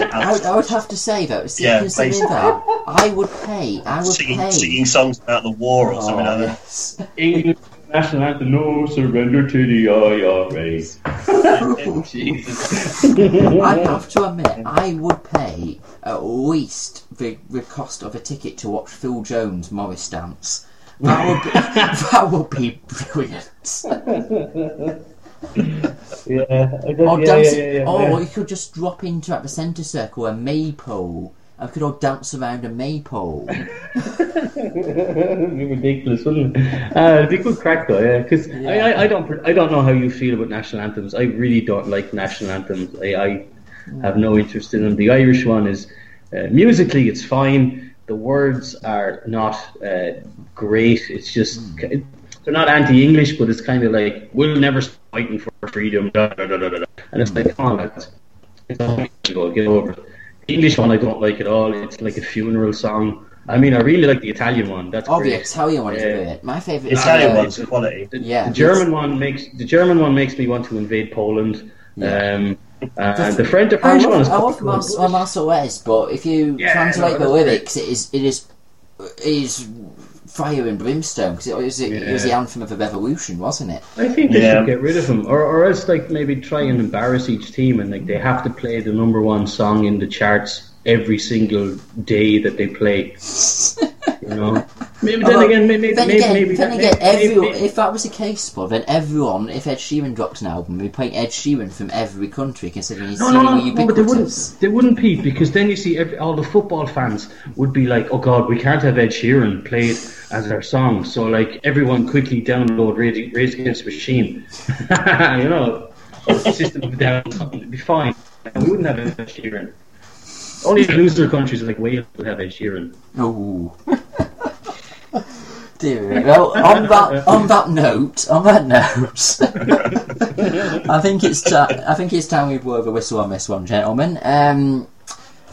I- I would, have to say though, see, Yeah, considering that, I would pay. I would singing, pay. singing songs about the war or Oh, something like oh, that. yes. English national anthem, no surrender to the IRA. <laughs> Jesus. I have to admit, I would pay at least the, the cost of a ticket to watch Phil Jones Morris dance. That would be, <laughs> that would be brilliant. <laughs> Yeah, I Or yeah, dance, yeah, yeah, yeah, or you could just drop into at the centre circle a maypole. we could all dance around a maypole. It'd <laughs> be ridiculous, wouldn't it? Uh, it'd be good crack though, yeah. Because I, I, I don't, I don't know how you feel about national anthems. I really don't like national anthems. I, I have no interest in them. The Irish one is uh, musically, it's fine. The words are not uh, great. It's just they're not anti-English, but it's kind of like we'll never stop fighting for freedom. Da, da, da, da, da. And it's like, come on, lads. It's all go, get over it. The English one I don't like at all. It's like a funeral song. I mean, I really like the Italian one. That's Oh, the. Italian one is Yeah. My favourite Italian uh, one's quality. The, Yeah, the German one makes the German one makes me want to invade Poland. Yeah. Um, and the French, the French one is I love quite Mas- good. uh, but if you Yeah, translate no, the lyrics, it is it is it is fire and brimstone because it was it was the anthem of the revolution, wasn't it? I think they Yeah. should get rid of them, or, or else like maybe try and embarrass each team, and like they have to play the number one song in the charts every single day that they play. You know, <laughs> Maybe then again, maybe, then maybe, again, maybe, then maybe, again, maybe- everyone, if that was the case, but then everyone, if Ed Sheeran dropped an album, we'd be playing Ed Sheeran from every country, considering he's No, no, no, no, but they wouldn't. They wouldn't, Pete, because then you see every, all the football fans would be like, "Oh God, we can't have Ed Sheeran played as our song." So like, everyone quickly download Rage, Rage Against the Machine. <laughs> you know, the system would be down, it'd be fine. And we wouldn't have Ed Sheeran. Only loser countries like Wales would have Ed Sheeran. Oh. <laughs> Dear. Well, on that on that note, on that note, <laughs> I think it's I think it's time we blow the whistle on this one, gentlemen. Um,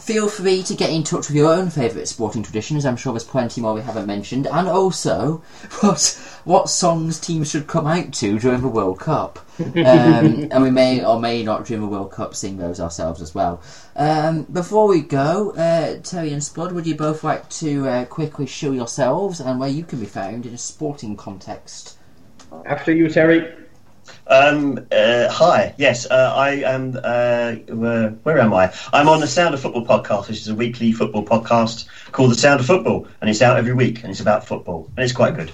feel free to get in touch with your own favourite sporting traditions. I'm sure there's plenty more we haven't mentioned, and also <laughs> what what songs teams should come out to during the World Cup. Um, <laughs> and we may or may not during the World Cup sing those ourselves as well. Um, before we go, uh, Terry and Spud, would you both like to uh, quickly show yourselves and where you can be found in a sporting context? After you, Terry. Um, uh, hi, yes, uh, I am. Uh, where, where am I? I'm on the Sound of Football podcast, which is a weekly football podcast called The Sound of Football, and it's out every week, and it's about football, and it's quite good.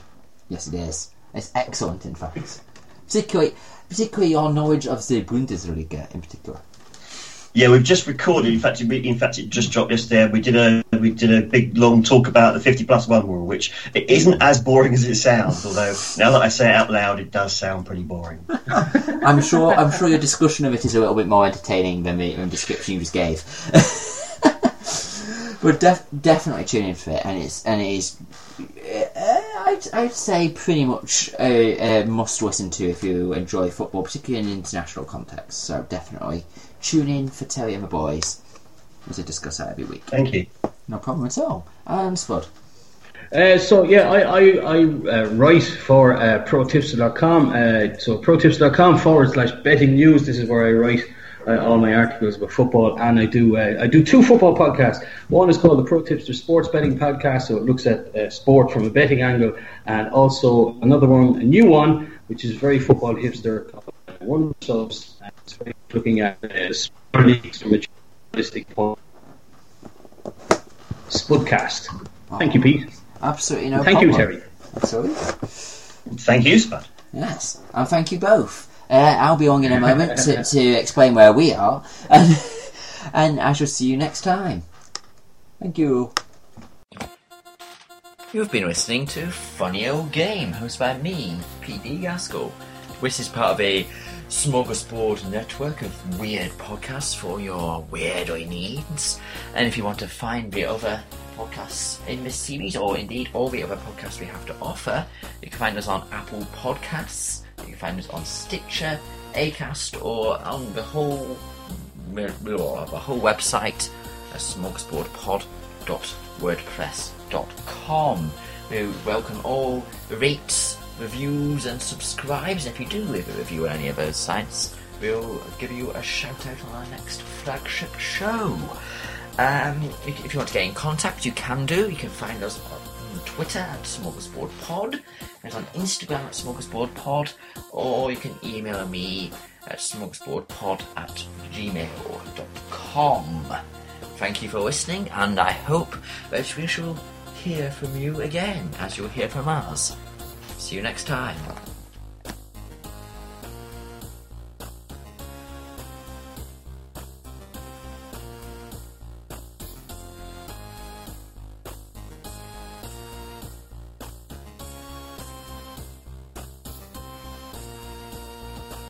Yes, it is. It's excellent, in fact. Particularly, particularly your knowledge of the Bundesliga in particular. Yeah, we've just recorded. In fact, it, in fact, it just dropped yesterday. We did a we did a big long talk about the fifty plus one rule, which it isn't as boring as it sounds. Although now that I say it out loud, it does sound pretty boring. <laughs> I'm sure. I'm sure your discussion of it is a little bit more entertaining than the, than description you just gave. <laughs> but def- definitely tune in for it, and it's and it is. Uh, I'd, I'd say pretty much a, a must listen to if you enjoy football, particularly in international context. So definitely tune in for Terry and the boys as they discuss that every week. Thank you. No problem at all. And Spud. Uh, so yeah, I I, I uh, write for uh, protipster.com. Uh, so ProTips.com forward slash betting news. This is where I write uh, all my articles about football, and I do uh, I do two football podcasts. One is called the Pro Tipster Sports Betting Podcast, so it looks at uh, sport from a betting angle, and also another one, a new one, which is very football hipster. called One Subs, and it's very much looking at sport leagues from a journalistic point. Spudcast. Thank you, Pete. Absolutely no Thank you. Terry. Absolutely. Thank you, Spud. Yes, and thank you both. Uh, I'll be on in a moment to, <laughs> to explain where we are, and, and I shall see you next time. Thank you. You've been listening to Funny Old Game, hosted by me, P.D. Gaskell. This is part of a smorgasbord network of weird podcasts for your weirdo needs. And if you want to find the other podcasts in this series, or indeed all the other podcasts we have to offer, you can find us on Apple Podcasts, you can find us on Stitcher, Acast, or on the whole the whole website uh, at smorgasbordpod.wordpress.com. We welcome all rates, reviews, and subscribes. If you do leave a review on any of those sites, we'll give you a shout out on our next flagship show. Um, if you want to get in contact, you can do. You can find us on Twitter at smorgasbordpod, and on Instagram at smorgasbordpod, or you can email me at smorgasbordpod at gmail.com. Thank you for listening, and I hope that we shall hear from you again, as you'll hear from us. See you next time.